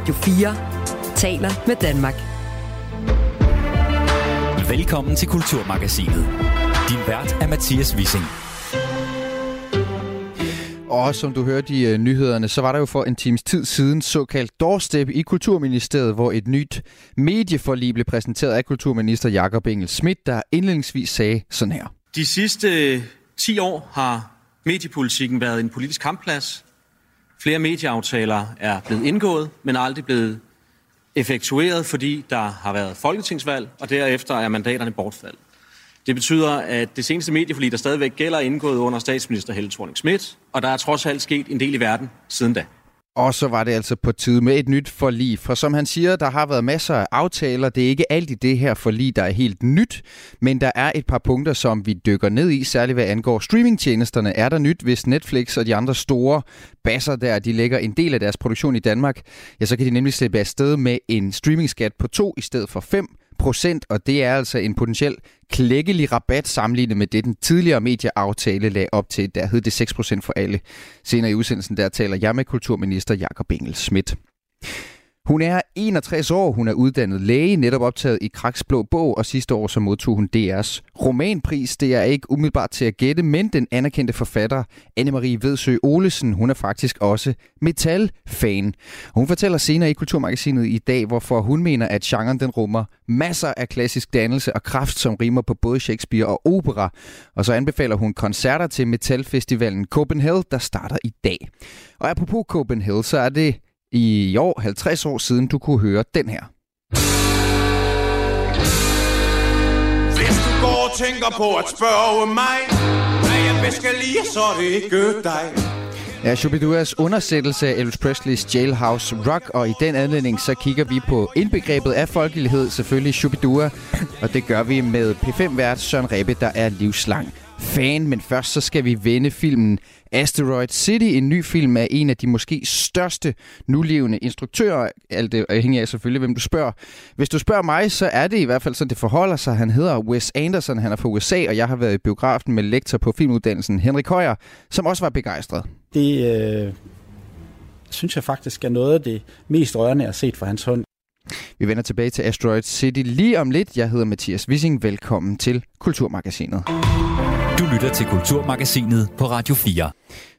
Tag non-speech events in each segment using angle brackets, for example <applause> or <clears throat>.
Radio 4 taler med Danmark. Velkommen til Kulturmagasinet. Din vært er Mathias Wissing. Og som du hørte i uh, nyhederne, så var der jo for en times tid siden såkaldt doorstep i Kulturministeriet, hvor et nyt medieforlig blev præsenteret af kulturminister Jakob Engel Schmidt, der indledningsvis sagde sådan her. De sidste 10 år har mediepolitikken været en politisk kampplads. Flere medieaftaler er blevet indgået, men aldrig blevet effektueret, fordi der har været folketingsvalg, og derefter er mandaterne bortfaldet. Det betyder, at det seneste medieforlig, der stadigvæk gælder, er indgået under statsminister Helle thorning Schmidt, og der er trods alt sket en del i verden siden da. Og så var det altså på tide med et nyt forlig, for som han siger, der har været masser af aftaler. Det er ikke alt i det her forlig, der er helt nyt, men der er et par punkter, som vi dykker ned i, særligt hvad angår streamingtjenesterne. Er der nyt, hvis Netflix og de andre store basser der, de lægger en del af deres produktion i Danmark, ja, så kan de nemlig slippe afsted med en streamingskat på 2 i stedet for 5 procent, og det er altså en potentiel klækkelig rabat sammenlignet med det, den tidligere medieaftale lagde op til. Der hed det 6 procent for alle. Senere i udsendelsen, der taler jeg med kulturminister Jakob Engel Schmidt. Hun er 61 år, hun er uddannet læge, netop optaget i Kraks Blå Bog, og sidste år så modtog hun DR's romanpris. Det er ikke umiddelbart til at gætte, men den anerkendte forfatter Anne-Marie Vedsø Olesen, hun er faktisk også metal-fan. Hun fortæller senere i Kulturmagasinet i dag, hvorfor hun mener, at genren den rummer masser af klassisk dannelse og kraft, som rimer på både Shakespeare og opera. Og så anbefaler hun koncerter til metalfestivalen Copenhagen, der starter i dag. Og apropos Copenhagen, så er det i år 50 år siden, du kunne høre den her. Hvis du går og tænker på at spørge mig, hvad jeg bedst skal lide, så er det ikke dig. Ja, Shubiduas undersættelse af Elvis Presleys Jailhouse Rock, og i den anledning så kigger vi på indbegrebet af folkelighed, selvfølgelig Shubidua, og det gør vi med P5-vært Søren Rebbe, der er livslang fan, men først så skal vi vende filmen Asteroid City, en ny film af en af de måske største nulevende instruktører. Alt det afhængig af selvfølgelig, hvem du spørger. Hvis du spørger mig, så er det i hvert fald sådan, det forholder sig. Han hedder Wes Anderson, han er fra USA, og jeg har været i biografen med lektor på filmuddannelsen Henrik Højer, som også var begejstret. Det øh, synes jeg faktisk er noget af det mest rørende, jeg har set fra hans hånd. Vi vender tilbage til Asteroid City lige om lidt. Jeg hedder Mathias Wissing. Velkommen til Kulturmagasinet. Du lytter til Kulturmagasinet på Radio 4.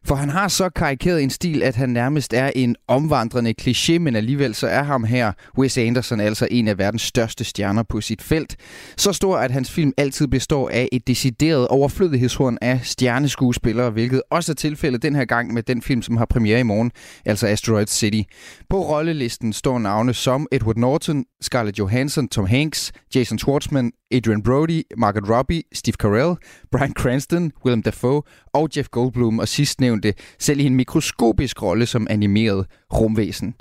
For han har så karikeret en stil, at han nærmest er en omvandrende kliché, men alligevel så er ham her, Wes Anderson, altså en af verdens største stjerner på sit felt. Så stor, at hans film altid består af et decideret overflødighedshorn af stjerneskuespillere, hvilket også er tilfældet den her gang med den film, som har premiere i morgen, altså Asteroid City. På rollelisten står navne som Edward Norton, Scarlett Johansson, Tom Hanks, Jason Schwartzman, Adrian Brody, Margaret Robbie, Steve Carell, Brian Cranston, Willem Dafoe og Jeff Goldblum, og sidstnævnte selv i en mikroskopisk rolle som animeret rumvæsen.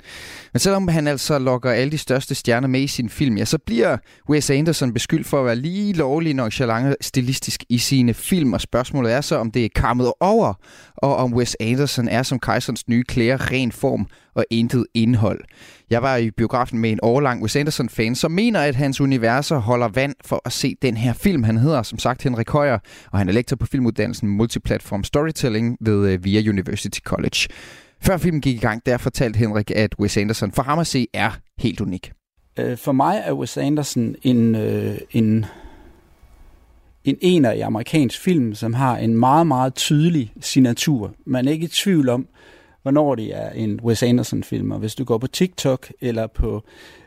Men selvom han altså lokker alle de største stjerner med i sin film, ja, så bliver Wes Anderson beskyldt for at være lige lovlig nonchalant stilistisk i sine film, og spørgsmålet er så, om det er kammet over, og om Wes Anderson er som Kejserens nye klæder ren form og intet indhold. Jeg var i biografen med en årlang Wes Anderson-fan, som mener, at hans universer holder vand for at se den her film. Han hedder som sagt Henrik Højer, og han er lektor på filmuddannelsen Multiplatform Storytelling ved øh, VIA University College. Før filmen gik i gang, der fortalte Henrik, at Wes Anderson for ham at se er helt unik. Øh, for mig er Wes Anderson en, øh, en, en ener i amerikansk film, som har en meget, meget tydelig signatur. Man er ikke i tvivl om, hvornår det er en Wes Anderson-film. Og hvis du går på TikTok eller på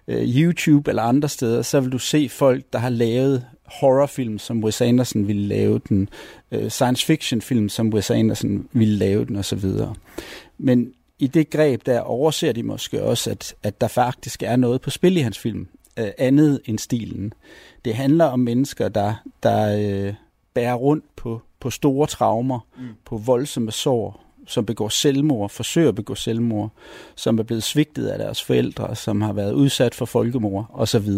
øh, YouTube eller andre steder, så vil du se folk, der har lavet horrorfilm, som Wes Anderson ville lave den, øh, science fiction film, som Wes Anderson ville lave den osv. Men i det greb der overser de måske også, at, at der faktisk er noget på spil i hans film, øh, andet end stilen. Det handler om mennesker, der, der øh, bærer rundt på, på store traumer, mm. på voldsomme sår, som begår selvmord, forsøger at begå selvmord, som er blevet svigtet af deres forældre, som har været udsat for folkemord osv.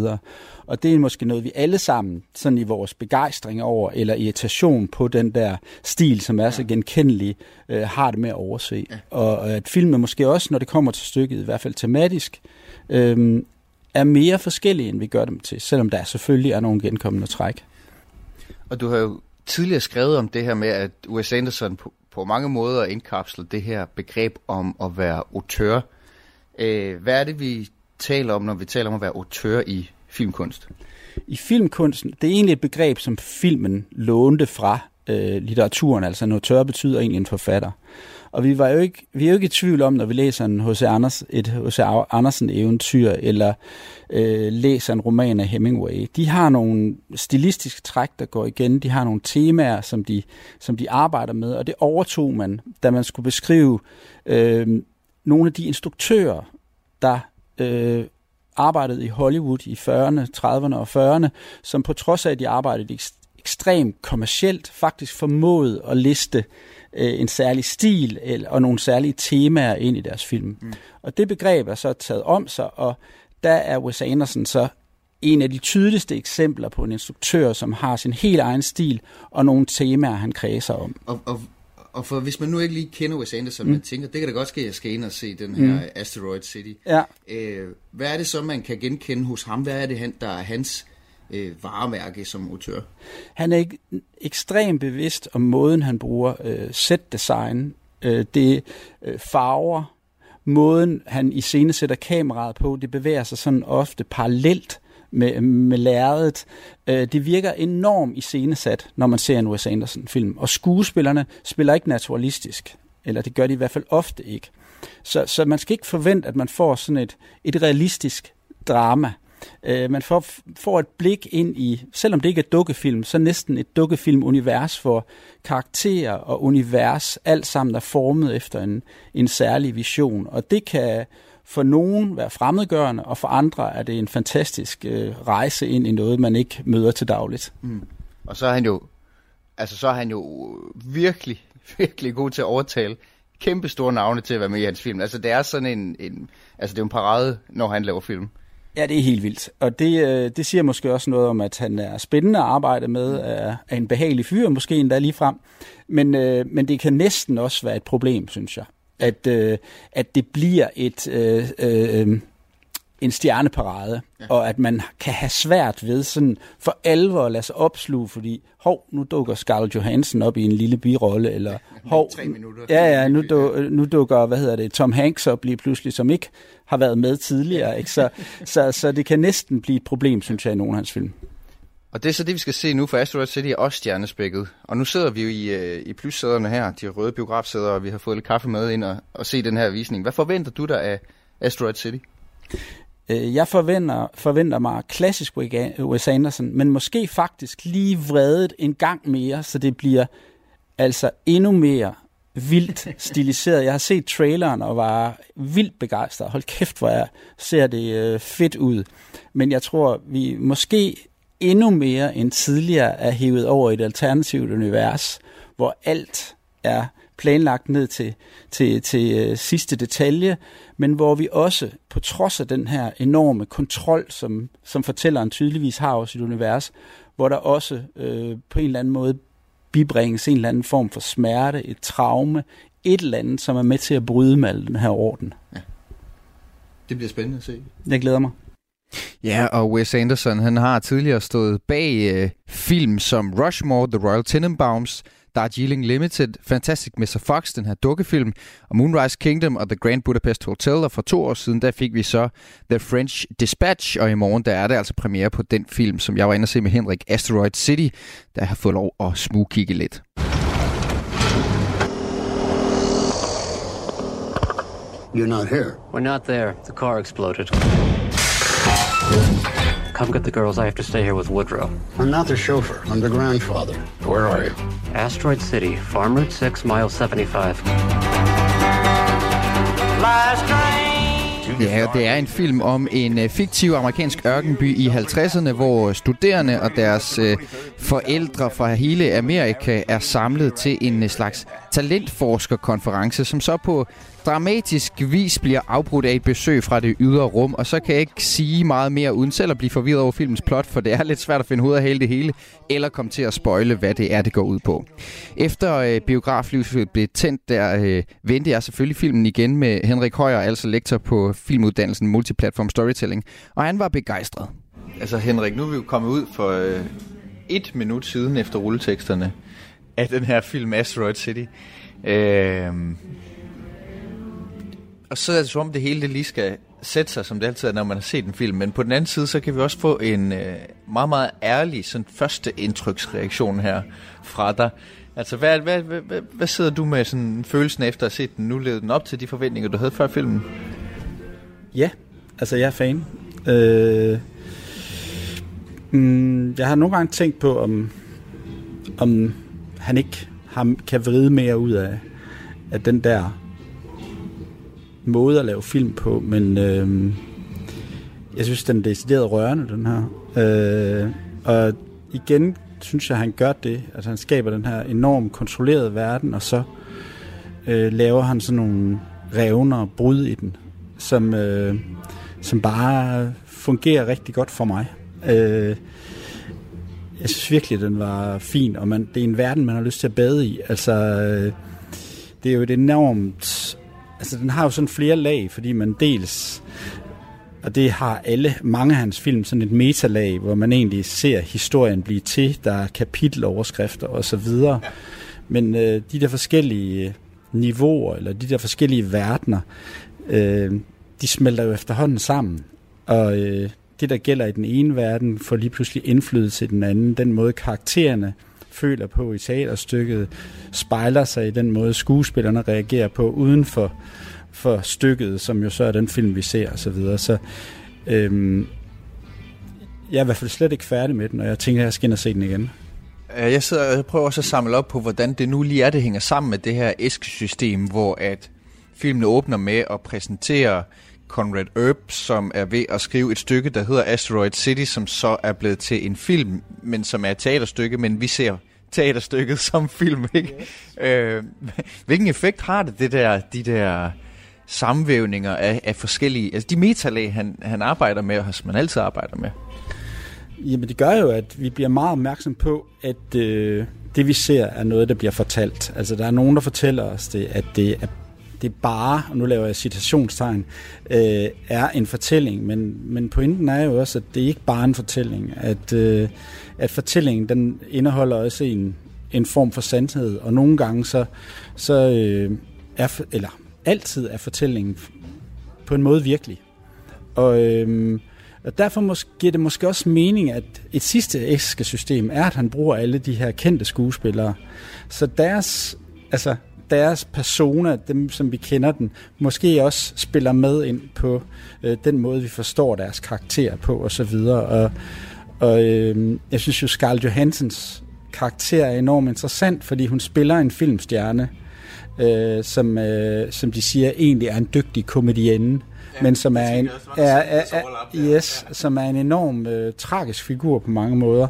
Og det er måske noget, vi alle sammen, sådan i vores begejstring over, eller irritation på den der stil, som er så genkendelig, øh, har det med at overse. Ja. Og at filmen måske også, når det kommer til stykket, i hvert fald tematisk, øh, er mere forskellige, end vi gør dem til, selvom der selvfølgelig er nogle genkommende træk. Og du har jo tidligere skrevet om det her med, at Wes Anderson på, på mange måder indkapslet det her begreb om at være autør. Øh, hvad er det, vi taler om, når vi taler om at være autør i filmkunst? I filmkunsten, det er egentlig et begreb, som filmen lånte fra øh, litteraturen, altså en auteur betyder egentlig en forfatter. Og vi, var jo ikke, vi er jo ikke i tvivl om, når vi læser en H.C. Anders, et H.C. Andersen-eventyr, eller øh, læser en roman af Hemingway. De har nogle stilistiske træk, der går igen. De har nogle temaer, som de, som de arbejder med, og det overtog man, da man skulle beskrive øh, nogle af de instruktører, der øh, arbejdede i Hollywood i 40'erne, 30'erne og 40'erne, som på trods af, at de arbejdede ekstremt kommercielt, faktisk formåede at liste øh, en særlig stil eller, og nogle særlige temaer ind i deres film. Mm. Og det begreb er så taget om sig, og der er Wes Anderson så en af de tydeligste eksempler på en instruktør, som har sin helt egen stil og nogle temaer, han kredser om. Og, og, og for hvis man nu ikke lige kender Wes Anderson, mm. man tænker, det kan da godt ske, at jeg skal ind og se den her mm. Asteroid City. Ja. Øh, hvad er det så, man kan genkende hos ham? Hvad er det, han, der er hans øh, varemærke som autør? Han er ikke ekstremt bevidst om måden, han bruger øh, set-design. Øh, det øh, farver, måden han i scene sætter kameraet på, det bevæger sig sådan ofte parallelt med, med lærredet. Øh, det virker enormt iscenesat, når man ser en Wes Anderson-film. Og skuespillerne spiller ikke naturalistisk, eller det gør de i hvert fald ofte ikke. Så, så man skal ikke forvente, at man får sådan et, et realistisk drama. Øh, man får, får et blik ind i, selvom det ikke er dukkefilm, så næsten et dukkefilm-univers, hvor karakterer og univers alt sammen er formet efter en, en særlig vision. Og det kan for nogen være fremmedgørende, og for andre er det en fantastisk øh, rejse ind i noget, man ikke møder til dagligt. Mm. Og så er han jo, altså så er han jo virkelig, <laughs> virkelig god til at overtale kæmpe store navne til at være med i hans film. Altså det er sådan en, en altså det er en parade, når han laver film. Ja, det er helt vildt. Og det, øh, det siger måske også noget om, at han er spændende at arbejde med, mm. er, en behagelig fyr, måske endda lige frem. Men, øh, men det kan næsten også være et problem, synes jeg at, øh, at det bliver et øh, øh, en stjerneparade, ja. og at man kan have svært ved sådan for alvor at lade sig opsluge, fordi hov, nu dukker Scarlett Johansson op i en lille birolle, eller ja, hov, minutter, ja, ja, nu, du, nu dukker, hvad hedder det, Tom Hanks op lige pludselig, som ikke har været med tidligere, ikke? Så, så, så det kan næsten blive et problem, synes jeg, i nogle af hans film. Og det er så det, vi skal se nu, for Asteroid City er også stjernespækket. Og nu sidder vi jo i, øh, i plyssæderne her, de røde biografsæder, og vi har fået lidt kaffe med ind og, og se den her visning. Hvad forventer du der af Asteroid City? Øh, jeg forventer, forventer mig klassisk Wes Anderson, men måske faktisk lige vredet en gang mere, så det bliver altså endnu mere vildt <laughs> stiliseret. Jeg har set traileren og var vildt begejstret. Hold kæft, hvor jeg ser det øh, fedt ud. Men jeg tror, vi måske endnu mere end tidligere er hævet over i et alternativt univers, hvor alt er planlagt ned til, til, til uh, sidste detalje, men hvor vi også, på trods af den her enorme kontrol, som, som fortælleren tydeligvis har over sit univers, hvor der også uh, på en eller anden måde bibringes en eller anden form for smerte, et traume, et eller andet, som er med til at bryde med al den her orden. Ja. Det bliver spændende at se. Jeg glæder mig. Ja, og Wes Anderson han har tidligere stået bag øh, film som Rushmore, The Royal Tenenbaums, Darjeeling Limited, Fantastic Mr. Fox, den her dukkefilm, og Moonrise Kingdom og The Grand Budapest Hotel. Og for to år siden, der fik vi så The French Dispatch, og i morgen, der er det altså premiere på den film, som jeg var inde og se med Henrik, Asteroid City, der har fået lov at smugkigge lidt. You're not here. We're not there. The car exploded. Come get the girls. I have to stay here with Woodrow. I'm not the chauffeur. I'm the grandfather. Where are you? Asteroid City, Farm Route 6, mile 75. Ja, det er en film om en øh, fiktiv amerikansk ørkenby i 50'erne, hvor studerende og deres øh, forældre fra hele Amerika er samlet til en øh, slags talentforskerkonference, som så på dramatisk vis bliver afbrudt af et besøg fra det ydre rum, og så kan jeg ikke sige meget mere uden selv at blive forvirret over filmens plot, for det er lidt svært at finde ud af hele det hele, eller komme til at spoile, hvad det er, det går ud på. Efter øh, biograflivet blev tændt, der øh, vendte jeg selvfølgelig filmen igen med Henrik Højer, altså lektor på filmuddannelsen Multiplatform Storytelling, og han var begejstret. Altså Henrik, nu er vi jo kommet ud for øh, et minut siden efter rulleteksterne af den her film Asteroid City. Øh, og så er det som om det hele det lige skal sætte sig, som det altid er, når man har set en film. Men på den anden side, så kan vi også få en øh, meget, meget ærlig sådan første indtryksreaktion her fra dig. Altså, hvad, hvad, hvad, hvad, hvad sidder du med sådan følelsen efter at have set den? Nu levede den op til de forventninger, du havde før filmen? Ja, altså jeg er fan. Øh, mm, jeg har nogle gange tænkt på, om, om han ikke ham kan vride mere ud af, af den der måde at lave film på, men øh, jeg synes, den er decideret rørende, den her. Øh, og igen synes jeg, han gør det. Altså han skaber den her enormt kontrollerede verden, og så øh, laver han sådan nogle revner og brud i den, som, øh, som bare fungerer rigtig godt for mig. Øh, jeg synes virkelig, den var fin, og man, det er en verden, man har lyst til at bade i. Altså, øh, det er jo et enormt... Altså, den har jo sådan flere lag, fordi man dels og det har alle, mange af hans film, sådan et metalag, hvor man egentlig ser historien blive til. Der er kapiteloverskrifter og så videre. Men øh, de der forskellige øh, niveauer, eller de der forskellige verdener, øh, de smelter jo efterhånden sammen. Og øh, det, der gælder i den ene verden, får lige pludselig indflydelse i den anden. Den måde karaktererne føler på i teaterstykket, spejler sig i den måde, skuespillerne reagerer på uden for for stykket, som jo så er den film, vi ser og så videre. Så øhm, jeg er i hvert fald slet ikke færdig med den, og jeg tænker, at jeg skal ind og se den igen. Øh, jeg sidder jeg prøver også at samle op på, hvordan det nu lige er, det hænger sammen med det her æskesystem, hvor at filmen åbner med at præsentere Conrad Earp, som er ved at skrive et stykke, der hedder Asteroid City, som så er blevet til en film, men som er et teaterstykke, men vi ser teaterstykket som film, ikke? Yes. Øh, hvilken effekt har det, det der, de der sammenvævninger af, af forskellige, altså de metalag, han, han arbejder med, og som man altid arbejder med? Jamen det gør jo, at vi bliver meget opmærksom på, at øh, det vi ser er noget, der bliver fortalt. Altså der er nogen, der fortæller os det, at det er det bare, og nu laver jeg citationstegn, øh, er en fortælling, men, men pointen er jo også, at det ikke bare er en fortælling, at, øh, at fortællingen den indeholder også en, en form for sandhed, og nogle gange så, så øh, er, eller altid er fortællingen på en måde virkelig. Og, øh, og derfor måske, giver det måske også mening, at et sidste æske system er, at han bruger alle de her kendte skuespillere. Så deres, altså deres persona, dem som vi kender den, måske også spiller med ind på øh, den måde, vi forstår deres karakter på og så videre. Og, og øh, jeg synes jo, Scarlett Johansens karakter er enormt interessant, fordi hun spiller en filmstjerne, øh, som, øh, som de siger egentlig er en dygtig komedienne, ja, men som er en, er, er, er, yes, ja. som er en enorm øh, tragisk figur på mange måder,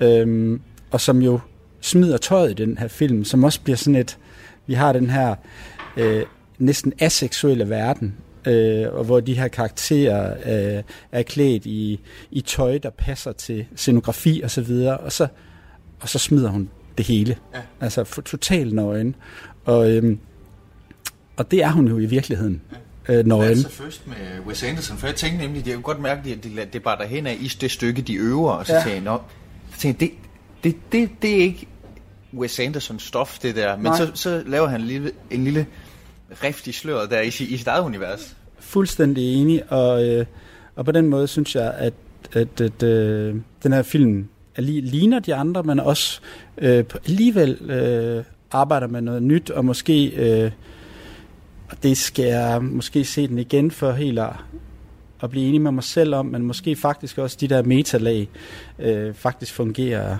ja. øhm, og som jo smider tøjet i den her film, som også bliver sådan et, vi har den her øh, næsten aseksuelle verden, øh, og hvor de her karakterer øh, er klædt i, i tøj, der passer til scenografi og så videre, og så, og så smider hun det hele. Ja. Altså totalt nøgen. Og, øhm, og det er hun jo i virkeligheden. Ja. Øh, når altså først med Wes Anderson, for jeg tænkte nemlig, det er jo godt mærke, at det, det, det bare derhen af i det stykke, de øver, og så ja. tænkte jeg, så tænkte, det, det, det, det er ikke Wes Anderson stof, det der, men så, så laver han en lille, en lille rift i sløret der i, i sit eget univers. Fuldstændig enig, og, øh, og på den måde synes jeg, at, at, at øh, den her film er lige, ligner de andre, men også øh, alligevel øh, arbejder med noget nyt, og måske, øh, og det skal jeg måske se den igen for helt at, at blive enig med mig selv om, men måske faktisk også de der metalag øh, faktisk fungerer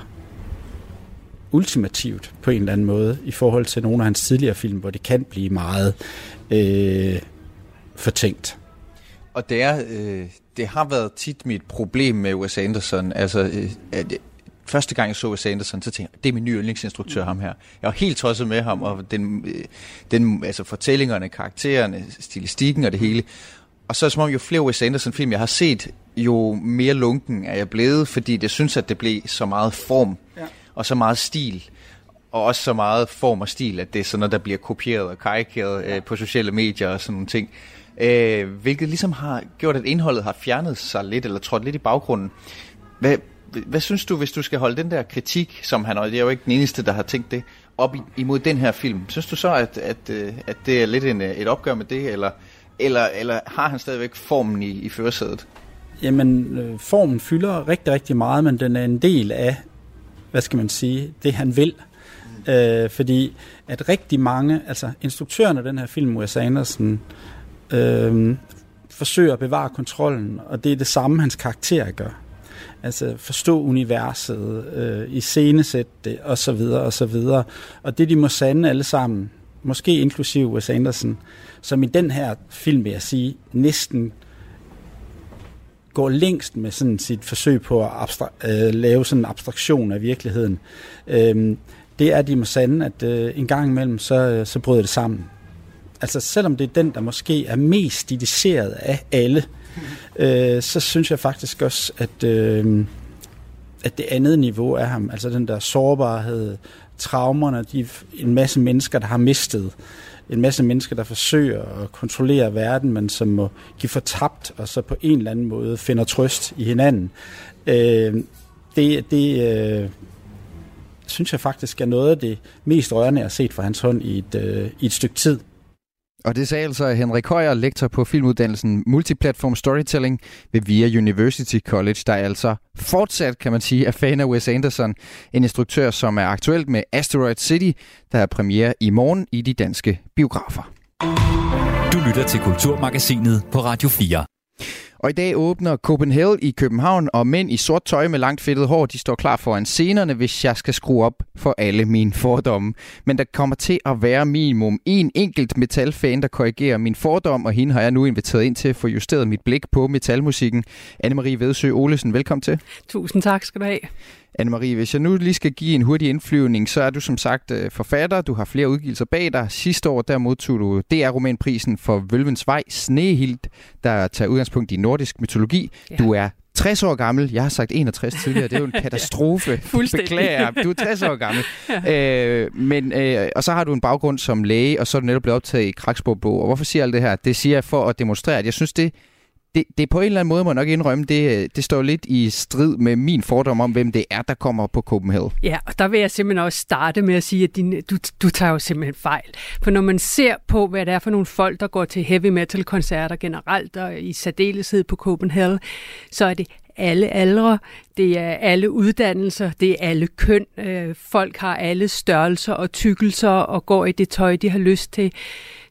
ultimativt på en eller anden måde i forhold til nogle af hans tidligere film, hvor det kan blive meget øh, fortænkt. Og det, er, øh, det har været tit mit problem med Wes Anderson. Altså, øh, at første gang jeg så Wes Anderson, så tænkte jeg, det er min nye yndlingsinstruktør, ham her. Jeg var helt tosset med ham, og den, øh, den, altså fortællingerne, karaktererne, stilistikken og det hele. Og så er det som om, jo flere Wes Anderson-film jeg har set, jo mere lunken er jeg blevet, fordi det synes, at det blev så meget form, ja. Og så meget stil, og også så meget form og stil, at det er sådan noget, der bliver kopieret og karikeret ja. øh, på sociale medier og sådan nogle ting. Øh, hvilket ligesom har gjort, at indholdet har fjernet sig lidt, eller trådt lidt i baggrunden. Hvad, hvad synes du, hvis du skal holde den der kritik, som han, og det er jo ikke den eneste, der har tænkt det, op imod den her film, synes du så, at, at, øh, at det er lidt en, øh, et opgør med det, eller Eller, eller har han stadigvæk formen i, i førersædet? Jamen, øh, formen fylder rigtig, rigtig meget, men den er en del af, hvad skal man sige, det han vil. Øh, fordi at rigtig mange, altså instruktøren af den her film, Wes Anderson, øh, forsøger at bevare kontrollen, og det er det samme, hans karakter gør. Altså forstå universet, øh, iscenesætte det, og så videre, og så videre. Og det de må sande alle sammen, måske inklusive Wes Anderson, som i den her film, vil jeg sige, næsten går længst med sådan sit forsøg på at abstra- øh, lave sådan en abstraktion af virkeligheden. Øh, det er, de må sande, at øh, en gang imellem, så, øh, så bryder det sammen. Altså selvom det er den, der måske er mest stiliseret af alle, øh, så synes jeg faktisk også, at, øh, at det andet niveau er ham, altså den der sårbarhed, traumerne, de, en masse mennesker, der har mistet, en masse mennesker, der forsøger at kontrollere verden, men som må give for tabt, og så på en eller anden måde finder trøst i hinanden. Øh, det, det, øh, synes jeg faktisk er noget af det mest rørende, jeg har set fra hans hånd i et, øh, i et stykke tid. Og det sagde altså Henrik Højer, lektor på filmuddannelsen Multiplatform Storytelling ved VIA University College, der er altså fortsat, kan man sige, er fan af Wes Anderson, en instruktør, som er aktuelt med Asteroid City, der er premiere i morgen i de danske biografer. Du lytter til Kulturmagasinet på Radio 4. Og i dag åbner Copenhagen i København, og mænd i sort tøj med langt fedtet hår, de står klar foran scenerne, hvis jeg skal skrue op for alle mine fordomme. Men der kommer til at være minimum en enkelt metalfan, der korrigerer min fordom, og hende har jeg nu inviteret ind til at få justeret mit blik på metalmusikken. Anne-Marie Vedsø Olesen, velkommen til. Tusind tak skal du have. Anne-Marie, hvis jeg nu lige skal give en hurtig indflyvning, så er du som sagt øh, forfatter, du har flere udgivelser bag dig. Sidste år der modtog du DR-romanprisen for Vølvens Vej, Snehild, der tager udgangspunkt i nordisk mytologi. Ja. Du er 60 år gammel. Jeg har sagt 61 tidligere. Det er jo en <laughs> katastrofe. <laughs> Beklager. Du er 60 år gammel. <laughs> ja. øh, men, øh, og så har du en baggrund som læge, og så er du netop blevet optaget i Kraksborg Og hvorfor siger jeg alt det her? Det siger jeg for at demonstrere, at jeg synes, det det, det på en eller anden måde, må jeg nok indrømme, det, øh, det står lidt i strid med min fordom om, hvem det er, der kommer på Copenhagen. Ja, og der vil jeg simpelthen også starte med at sige, at din, du, du tager jo simpelthen fejl. For når man ser på, hvad det er for nogle folk, der går til heavy metal-koncerter generelt, og i særdeleshed på Copenhagen, så er det alle aldre, det er alle uddannelser, det er alle køn. Øh, folk har alle størrelser og tykkelser og går i det tøj, de har lyst til.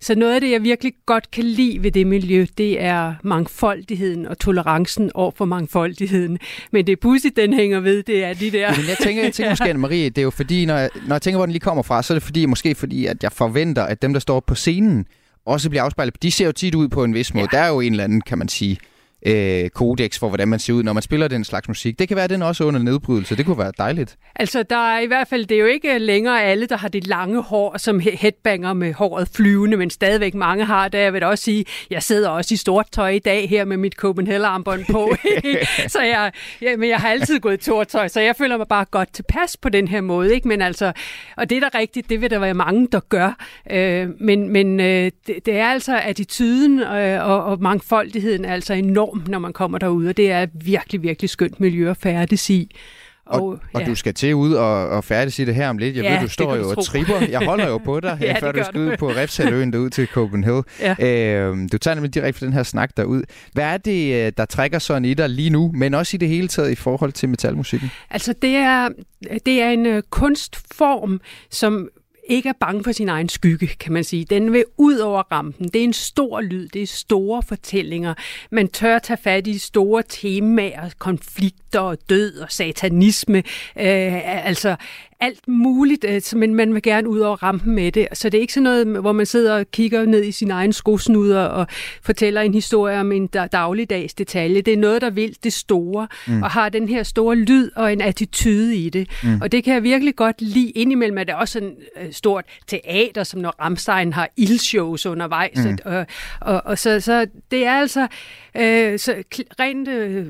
Så noget af det, jeg virkelig godt kan lide ved det miljø, det er mangfoldigheden og tolerancen over for mangfoldigheden. Men det er pudsigt, den hænger ved, det er de der... Men jeg tænker, jeg tænker måske, <laughs> Anne-Marie, det er jo fordi, når jeg, når jeg tænker, hvor den lige kommer fra, så er det fordi, måske fordi, at jeg forventer, at dem, der står på scenen, også bliver afspejlet. De ser jo tit ud på en vis måde. Ja. Der er jo en eller anden, kan man sige, øh, kodex for, hvordan man ser ud, når man spiller den slags musik. Det kan være, at den også er under nedbrydelse. Det kunne være dejligt. Altså, der er i hvert fald, det er jo ikke længere alle, der har det lange hår, som headbanger med håret flyvende, men stadigvæk mange har det. Jeg vil også sige, jeg sidder også i stort tøj i dag her med mit Copenhagen-armbånd på. <laughs> så jeg, ja, men jeg har altid gået i stort tøj, så jeg føler mig bare godt tilpas på den her måde. Ikke? Men altså, og det er da rigtigt, det vil der være mange, der gør. Øh, men men øh, det, det er altså attituden øh, og, og mangfoldigheden er altså enormt enorm, når man kommer derud, og det er virkelig, virkelig skønt miljø at færdes i. Og, og, ja. og du skal til ud og, og færdig i det her om lidt. Jeg ja, ved, du står jo og tripper. Jeg holder jo på dig, <laughs> ja, før du skal ud på Refsaløen derud til Copenhagen. Ja. Øhm, du tager nemlig direkte for den her snak derud. Hvad er det, øh, der trækker sådan i dig lige nu, men også i det hele taget i forhold til metalmusikken? Altså, det er, det er en uh, kunstform, som ikke er bange for sin egen skygge, kan man sige. Den vil ud over rampen. Det er en stor lyd, det er store fortællinger. Man tør tage fat i store temaer, konflikter og død og satanisme. Øh, altså alt muligt, øh, men man vil gerne ud over rampen med det. Så det er ikke sådan noget, hvor man sidder og kigger ned i sin egen skosnuder og fortæller en historie om en dagligdags detalje. Det er noget, der vil det store, mm. og har den her store lyd og en attitude i det. Mm. Og det kan jeg virkelig godt lide. Indimellem er det også en øh, stort teater, som når Ramstein har ildshows undervejs. Mm. Og, og, og så, så det er altså øh, så rent øh,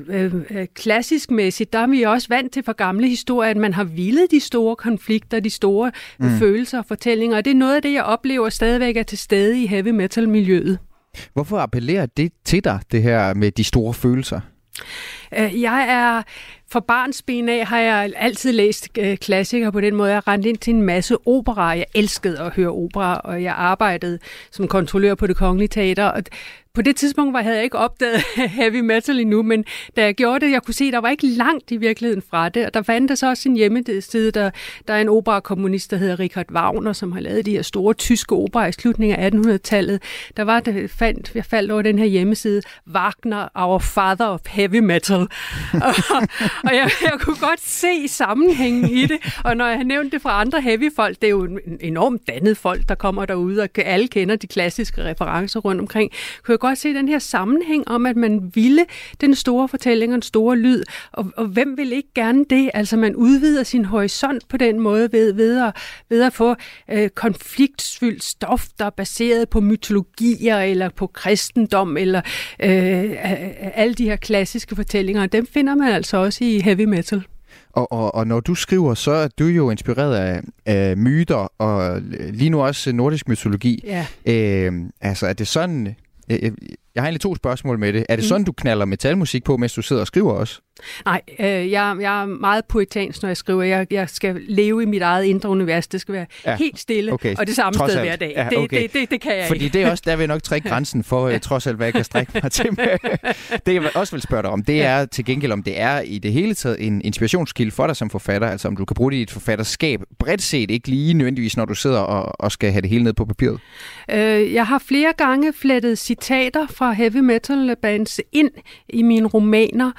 øh, klassisk mæssigt, der er vi også vant til for gamle historier, at man har villet de store konflikter, de store mm. følelser og fortællinger, og det er noget af det, jeg oplever stadigvæk er til stede i heavy metal-miljøet. Hvorfor appellerer det til dig, det her med de store følelser? Øh, jeg er for barns ben af har jeg altid læst øh, klassikere på den måde. Jeg rendte ind til en masse opera. Jeg elskede at høre opera, og jeg arbejdede som kontrollør på det kongelige teater. Og på det tidspunkt var, havde jeg ikke opdaget <laughs> heavy metal endnu, men da jeg gjorde det, jeg kunne se, at der var ikke langt i virkeligheden fra det. Og der fandt der så også en hjemmeside, der, der er en operakommunist, der hedder Richard Wagner, som har lavet de her store tyske operaer i slutningen af 1800-tallet. Der var, der fandt, jeg faldt over den her hjemmeside, Wagner, Our Father of Heavy Metal. <laughs> og, og jeg, jeg kunne godt se sammenhængen i det, og når jeg har nævnt det fra andre heavy folk, det er jo en enormt dannet folk, der kommer derude, og alle kender de klassiske referencer rundt omkring, kunne godt se den her sammenhæng om, at man ville den store fortælling og den store lyd, og, og hvem vil ikke gerne det? Altså man udvider sin horisont på den måde ved, ved, at, ved at få øh, konfliktfyldt stof, der er baseret på mytologier eller på kristendom eller øh, alle de her klassiske fortællinger. Dem finder man altså også i heavy metal. Og, og, og når du skriver, så er du jo inspireret af, af myter og lige nu også nordisk mytologi. Ja. Øh, altså er det sådan... Jeg, jeg har egentlig to spørgsmål med det. Er det mm. sådan, du knaller metalmusik på, mens du sidder og skriver også? Nej, øh, jeg, jeg er meget poetansk, når jeg skriver. Jeg, jeg skal leve i mit eget indre univers. Det skal være ja. helt stille, okay. og det samme trods sted alt. hver dag. Ja, okay. det, det, det, det kan jeg Fordi ikke. det er også, der vil jeg nok trække <laughs> grænsen for, uh, trods alt, hvad jeg kan strække mig til. <laughs> det jeg også vil spørge dig om, det er til gengæld, om det er i det hele taget en inspirationskilde for dig som forfatter, altså om du kan bruge det i et forfatterskab, bredt set, ikke lige nødvendigvis, når du sidder og, og skal have det hele ned på papiret. Øh, jeg har flere gange flettet citater fra heavy metal bands ind i mine romaner,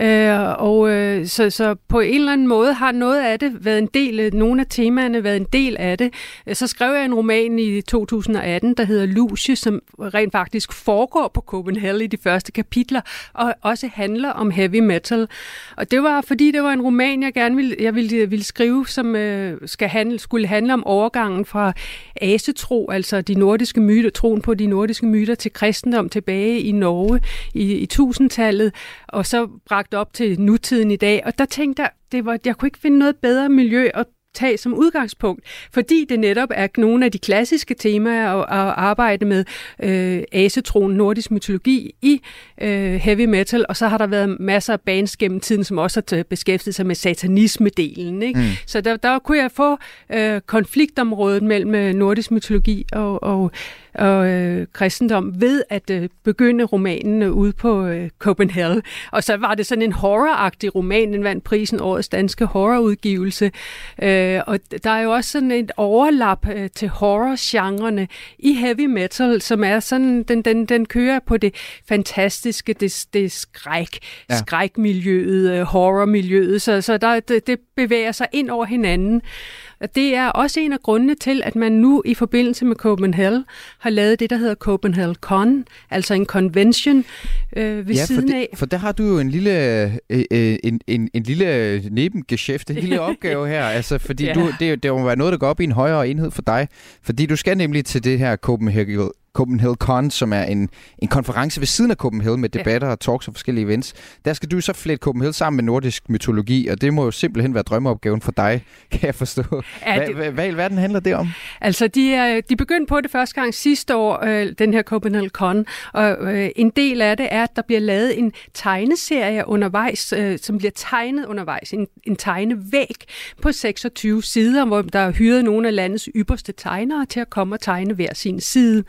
øh, og øh, så, så på en eller anden måde har noget af det været en del, nogle af temaerne været en del af det. Øh, så skrev jeg en roman i 2018, der hedder Lucie, som rent faktisk foregår på Copenhagen i de første kapitler, og også handler om heavy metal. Og det var, fordi det var en roman, jeg gerne ville, jeg ville, ville skrive, som øh, skal handle, skulle handle om overgangen fra asetro, altså de nordiske myter, troen på de nordiske myter, til kristendom til tilbage i Norge i, i tusindtallet, og så bragt op til nutiden i dag. Og der tænkte jeg, det var, jeg kunne ikke finde noget bedre miljø at tage som udgangspunkt, fordi det netop er nogle af de klassiske temaer at, at arbejde med øh, asetron, nordisk mytologi i øh, heavy metal, og så har der været masser af bands gennem tiden, som også har beskæftiget sig med satanisme-delen. Ikke? Mm. Så der, der kunne jeg få øh, konfliktområdet mellem øh, nordisk mytologi og, og og øh, kristendom ved at øh, begynde romanen øh, ude på øh, Copenhagen. Og så var det sådan en horroragtig roman, den vandt prisen årets danske horrorudgivelse. Øh, og der er jo også sådan et overlap øh, til horrorgenrerne i heavy metal, som er sådan, den, den, den kører på det fantastiske, det, det skræk, ja. skrækmiljøet, øh, horrormiljøet, så, så der, det, det bevæger sig ind over hinanden. Det er også en af grundene til, at man nu i forbindelse med Copenhagen har lavet det, der hedder Copenhagen Con, altså en convention øh, ved ja, siden for af. Det, for der har du jo en lille, øh, øh, en, en, en lille nebengeschæft, en lille <laughs> opgave her, altså, fordi ja. du, det, det må være noget, der går op i en højere enhed for dig, fordi du skal nemlig til det her Copenhagen Copenhagen Con, som er en, en konference ved siden af Copenhagen med debatter ja. og talks og forskellige events. Der skal du så flette Copenhagen sammen med nordisk mytologi, og det må jo simpelthen være drømmeopgaven for dig, <laughs> kan jeg forstå. Ja, hvad, det... hvad, hvad i verden handler det om? Altså, de, er, de begyndte på det første gang sidste år, øh, den her Copenhagen Con, og øh, en del af det er, at der bliver lavet en tegneserie undervejs, øh, som bliver tegnet undervejs, en, en tegnevæg på 26 sider, hvor der er hyret nogle af landets ypperste tegnere til at komme og tegne hver sin side.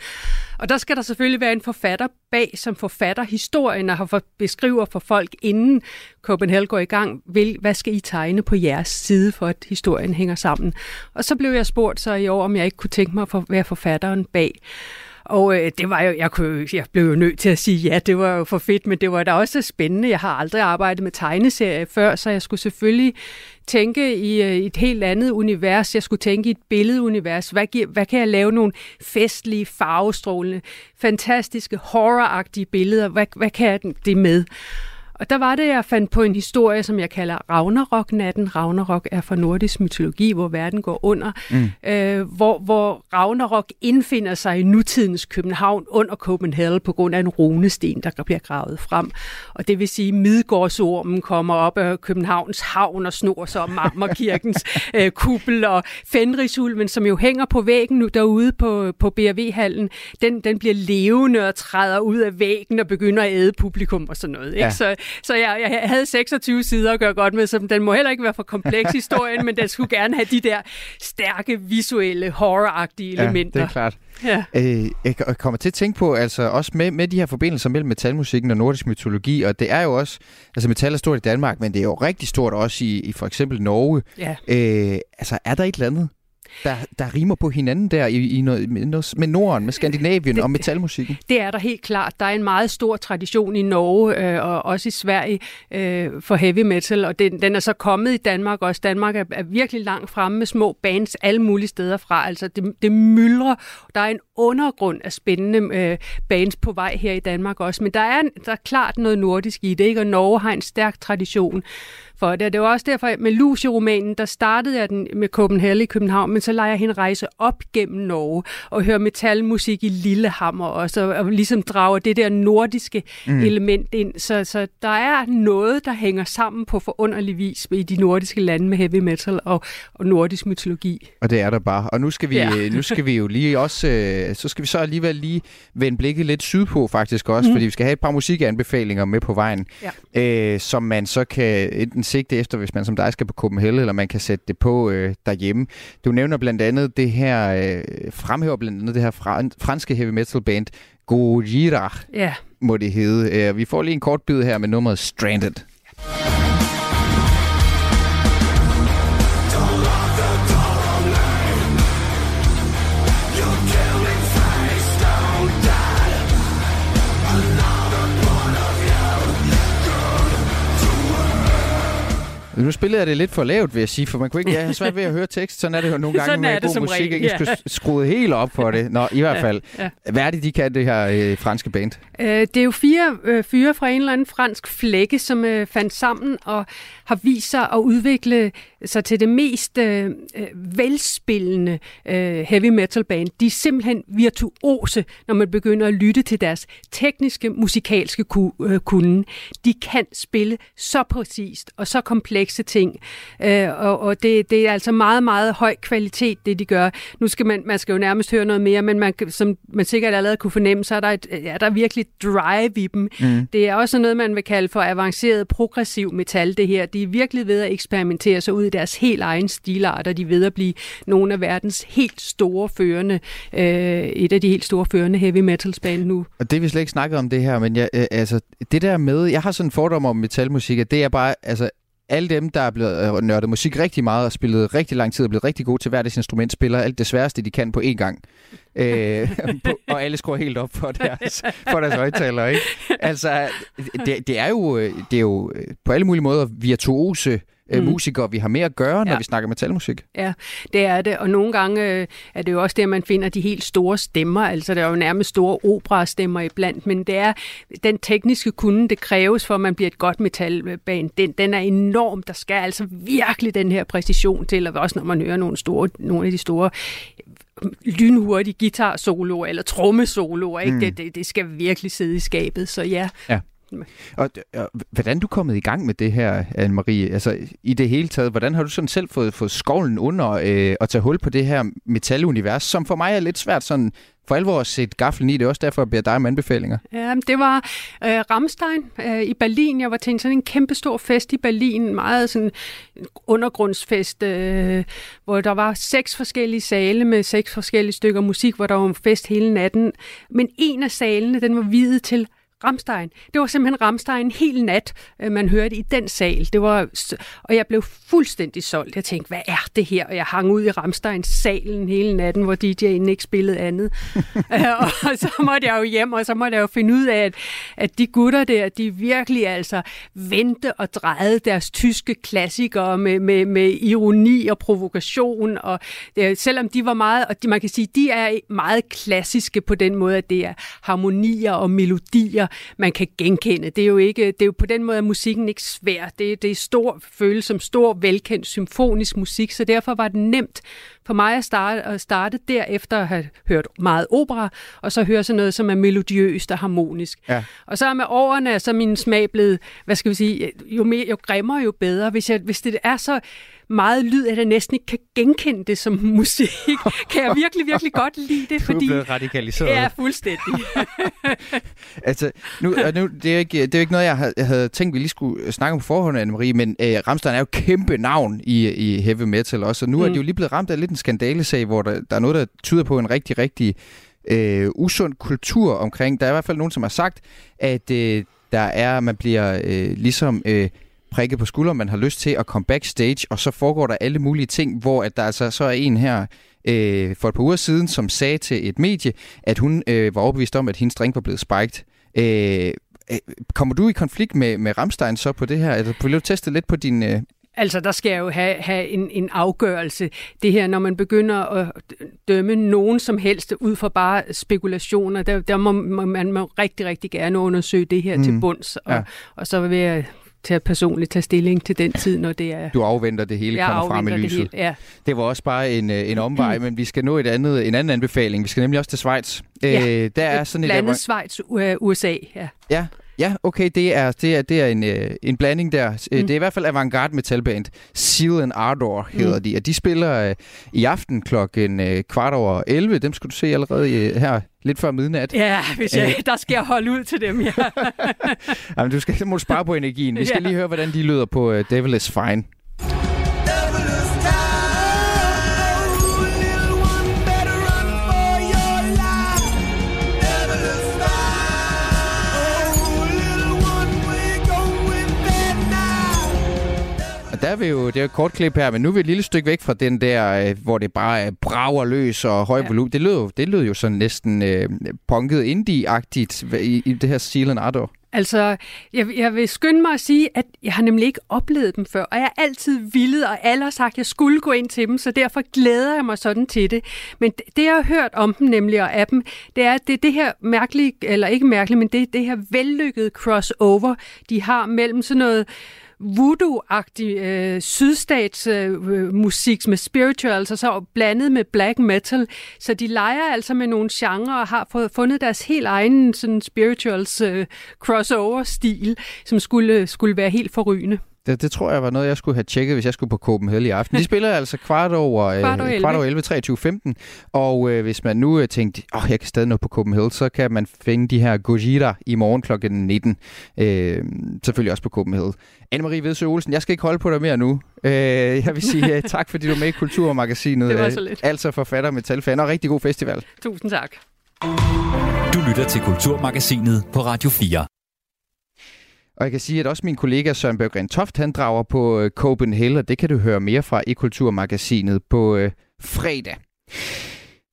Og der skal der selvfølgelig være en forfatter bag, som forfatter historien og for, beskriver for folk, inden Copenhagen går i gang, vil, hvad skal I tegne på jeres side, for at historien hænger sammen. Og så blev jeg spurgt så i år, om jeg ikke kunne tænke mig at være forfatteren bag. Og øh, det var jo, jeg, kunne, jeg blev jo nødt til at sige ja, det var jo for fedt, men det var da også spændende. Jeg har aldrig arbejdet med tegneserier før, så jeg skulle selvfølgelig tænke i øh, et helt andet univers. Jeg skulle tænke i et billedunivers. Hvad, giver, hvad kan jeg lave nogle festlige, farvestrålende, fantastiske, horroragtige billeder? Hvad, hvad kan jeg det med? Og der var det, jeg fandt på en historie, som jeg kalder Ragnarok-natten. Ragnarok er fra nordisk mytologi, hvor verden går under. Mm. Øh, hvor, hvor Ragnarok indfinder sig i nutidens København under Copenhagen på grund af en runesten, der bliver gravet frem. Og det vil sige, at Midgårdsormen kommer op af Københavns havn og snor sig om Marmorkirkens <laughs> øh, kuppel. Og Fenrisulven, som jo hænger på væggen nu derude på, på BRV-hallen, den, den bliver levende og træder ud af væggen og begynder at æde publikum og sådan noget. Ikke? Ja. Så så jeg, jeg havde 26 sider at gøre godt med, så den må heller ikke være for kompleks <laughs> historien, men den skulle gerne have de der stærke, visuelle, horroragtige elementer. Ja, det er klart. Ja. Øh, jeg kommer til at tænke på, altså også med, med de her forbindelser mellem metalmusikken og nordisk mytologi, og det er jo også, altså metal er stort i Danmark, men det er jo rigtig stort også i, i for eksempel Norge. Ja. Øh, altså er der et eller andet, der, der rimer på hinanden der i, i noget, med Norden, med Skandinavien det, og metalmusikken? Det er der helt klart. Der er en meget stor tradition i Norge øh, og også i Sverige øh, for heavy metal, og den, den er så kommet i Danmark også. Danmark er, er virkelig langt fremme med små bands alle mulige steder fra. Altså det, det myldrer. Der er en undergrund af spændende øh, bands på vej her i Danmark også, men der er, der er klart noget nordisk i det, ikke? og Norge har en stærk tradition for det. det var også derfor, med Lucy-romanen, der startede jeg den med Copenhagen i København, men så lader jeg hende rejse op gennem Norge og høre metalmusik i Lillehammer også, og, og ligesom drager det der nordiske mm. element ind. Så, så der er noget, der hænger sammen på forunderlig vis i de nordiske lande med heavy metal og, og nordisk mytologi. Og det er der bare. Og nu skal vi, ja. nu skal vi jo lige også, øh, så skal vi så alligevel lige vende blikket lidt sydpå faktisk også, mm. fordi vi skal have et par musikanbefalinger med på vejen, ja. øh, som man så kan enten sigte efter, hvis man som dig skal på Copenhagen, eller man kan sætte det på øh, derhjemme. Du nævner blandt andet det her, øh, fremhæver blandt andet det her franske heavy metal band, Gojira, ja. må det hedde. Uh, vi får lige en kort bid her med nummeret Stranded. Nu spillede jeg det lidt for lavt, vil jeg sige, for man kunne ikke jeg har svært ved at høre tekst. Sådan er det jo nogle gange <laughs> Sådan med god musik. Regel, ikke? Jeg skulle skrue helt op for det. Nå, i hvert fald. Ja, ja. Hvad er det, de kan, det her øh, franske band? Øh, det er jo fire øh, fyre fra en eller anden fransk flække, som øh, fandt sammen og har vist sig at udvikle sig til det mest øh, øh, velspillende øh, heavy metal band. De er simpelthen virtuose, når man begynder at lytte til deres tekniske, musikalske ku, øh, kunde. De kan spille så præcist og så komplekse ting, øh, og, og det, det er altså meget, meget høj kvalitet, det de gør. Nu skal man, man skal jo nærmest høre noget mere, men man, som man sikkert allerede kunne fornemme, så er der, et, er der virkelig drive i dem. Mm. Det er også noget, man vil kalde for avanceret progressiv metal, det her. De er virkelig ved at eksperimentere sig ud i deres helt egen stilart, og De er ved at blive nogle af verdens helt store førende, øh, et af de helt store førende heavy metal band nu. Og det vi slet ikke snakket om det her, men jeg, øh, altså, det der med, jeg har sådan en fordom om metalmusik, at det er bare, altså alle dem, der er blevet øh, nørdet musik rigtig meget og spillet rigtig lang tid og blevet rigtig gode til hver deres instrument, spiller alt det sværeste, de kan på én gang. øh, <laughs> på, og alle skruer helt op for deres, for deres højtaler, ikke? Altså, det, det, er jo, øh, det er jo øh, på alle mulige måder virtuose mm. musikere, vi har mere at gøre, når ja. vi snakker metalmusik. Ja, det er det, og nogle gange øh, er det jo også der, man finder de helt store stemmer, altså der er jo nærmest store operastemmer iblandt, men det er den tekniske kunde, det kræves for, at man bliver et godt metalband, den, den er enorm, der skal altså virkelig den her præcision til, og også når man hører nogle, store, nogle af de store lynhurtige guitar-soloer eller trommesoloer. Ikke? Mm. Det, det, det skal virkelig sidde i skabet, så ja. ja. Og, og hvordan er du kommet i gang med det her, Anne-Marie? Altså i det hele taget, hvordan har du sådan selv fået, fået skovlen under øh, at tage hul på det her metalunivers, som for mig er lidt svært sådan for alvor at sætte gaflen i. Det er også derfor, jeg beder dig om anbefalinger. Ja, det var øh, Ramstein øh, i Berlin. Jeg var til en sådan en kæmpe stor fest i Berlin. Meget sådan en undergrundsfest, øh, hvor der var seks forskellige sale med seks forskellige stykker musik, hvor der var en fest hele natten. Men en af salene, den var videt til Ramstein. Det var simpelthen Ramstein en hel nat, øh, man hørte i den sal. Det var, og jeg blev fuldstændig solgt. Jeg tænkte, hvad er det her? Og jeg hang ud i Ramsteins salen hele natten, hvor DJ'en ikke spillede andet. <laughs> Øh, og så måtte jeg jo hjem, og så måtte jeg jo finde ud af, at, at de gutter der, de virkelig altså vendte og drejede deres tyske klassikere med, med, med ironi og provokation. Og det, selvom de var meget, og de, man kan sige, de er meget klassiske på den måde, at det er harmonier og melodier, man kan genkende. Det er jo ikke, det er jo på den måde, at musikken ikke svær. Det, det er stor følelse som stor, velkendt symfonisk musik, så derfor var det nemt for mig at starte, at starte derefter at have hørt meget opera, og så høre sådan noget, som er melodiøst og harmonisk. Ja. Og så med årene er så min smag blevet, hvad skal vi sige, jo, mere, jo grimmere, jo bedre. Hvis, jeg, hvis det er så meget lyd, at jeg næsten ikke kan genkende det som <laughs> musik. kan jeg virkelig, virkelig godt lide det. Fordi, du er radikaliseret. Ja, fuldstændig. <laughs> Altså, nu, nu, det, er ikke, det er ikke noget, jeg havde, jeg havde tænkt, vi lige skulle snakke om på forhånd, Anne-Marie, men øh, Ramstein er jo kæmpe navn i, i heavy metal også, og nu mm. er de jo lige blevet ramt af lidt en skandalesag, hvor der, der er noget, der tyder på en rigtig, rigtig øh, usund kultur omkring. Der er i hvert fald nogen, som har sagt, at øh, der er, man bliver øh, ligesom... Øh, prikket på skulderen, man har lyst til at komme backstage, og så foregår der alle mulige ting, hvor at der altså så er en her øh, for et par uger siden, som sagde til et medie, at hun øh, var overbevist om, at hendes drink var blevet spiked. Øh, øh, kommer du i konflikt med, med Ramstein så på det her? Eller vil du teste lidt på din... Øh Altså, der skal jo have, have en, en afgørelse. Det her, når man begynder at dømme nogen som helst ud fra bare spekulationer, der, der må, må man må rigtig, rigtig gerne undersøge det her mm. til bunds. Og, ja. og så vil jeg til at personligt tage stilling til den tid, når det er... Du afventer det hele kommer frem i lyset. Det, hele, ja. det var også bare en, øh, en omvej, men vi skal nå et andet, en anden anbefaling. Vi skal nemlig også til Schweiz. Ja, øh, der er sådan et blandet Schweiz, USA. Ja. ja, Ja, okay, det er, det er, det er en, øh, en blanding der. Øh, mm. Det er i hvert fald avantgarde metalband. Seal and Ardor hedder mm. de, og de spiller øh, i aften klokken øh, kvart over 11. Dem skal du se allerede øh, her lidt før midnat. Ja, hvis jeg, øh. der skal jeg holde ud til dem, ja. <laughs> Jamen, du skal må spare på energien. Vi skal ja. lige høre, hvordan de lyder på uh, Devil is Fine. Vi jo, det er et kort klip her, men nu er vi et lille stykke væk fra den der, øh, hvor det bare er brager løs og høj ja. volumen. Det lød jo, det lød jo sådan næsten øh, punket indie-agtigt i, i det her Seal and Ardor. Altså, jeg, jeg vil skynde mig at sige, at jeg har nemlig ikke oplevet dem før, og jeg er altid villet, og alle har sagt, at jeg skulle gå ind til dem, så derfor glæder jeg mig sådan til det. Men det, jeg har hørt om dem nemlig, og af dem, det er, det det her mærkelige, eller ikke mærkeligt, men det det her vellykkede crossover, de har mellem sådan noget voodoo-agtig øh, sydstatsmusik øh, med spirituals, og så blandet med black metal. Så de leger altså med nogle genrer og har fået, fundet deres helt egen sådan spirituals øh, crossover-stil, som skulle, skulle være helt forrygende. Det, det tror jeg var noget, jeg skulle have tjekket, hvis jeg skulle på Copenhagen i aften. De spiller altså kvart over, øh, kvart over 11, kvart over 11 23, 15. Og øh, hvis man nu øh, tænkte, åh, oh, jeg kan stadig nå på Copenhagen, så kan man finde de her Gojira i morgen kl. 19. Øh, selvfølgelig også på Copenhagen. Anne-Marie Vedsø Olsen, jeg skal ikke holde på dig mere nu. Øh, jeg vil sige uh, tak, fordi du er med i Kulturmagasinet. Det var så lidt. Altså forfatter, metalfan og rigtig god festival. Tusind tak. Du lytter til Kulturmagasinet på Radio 4. Og jeg kan sige, at også min kollega Søren Berggren Toft, han drager på øh, Copenhagen, og det kan du høre mere fra i Kulturmagasinet på øh, fredag.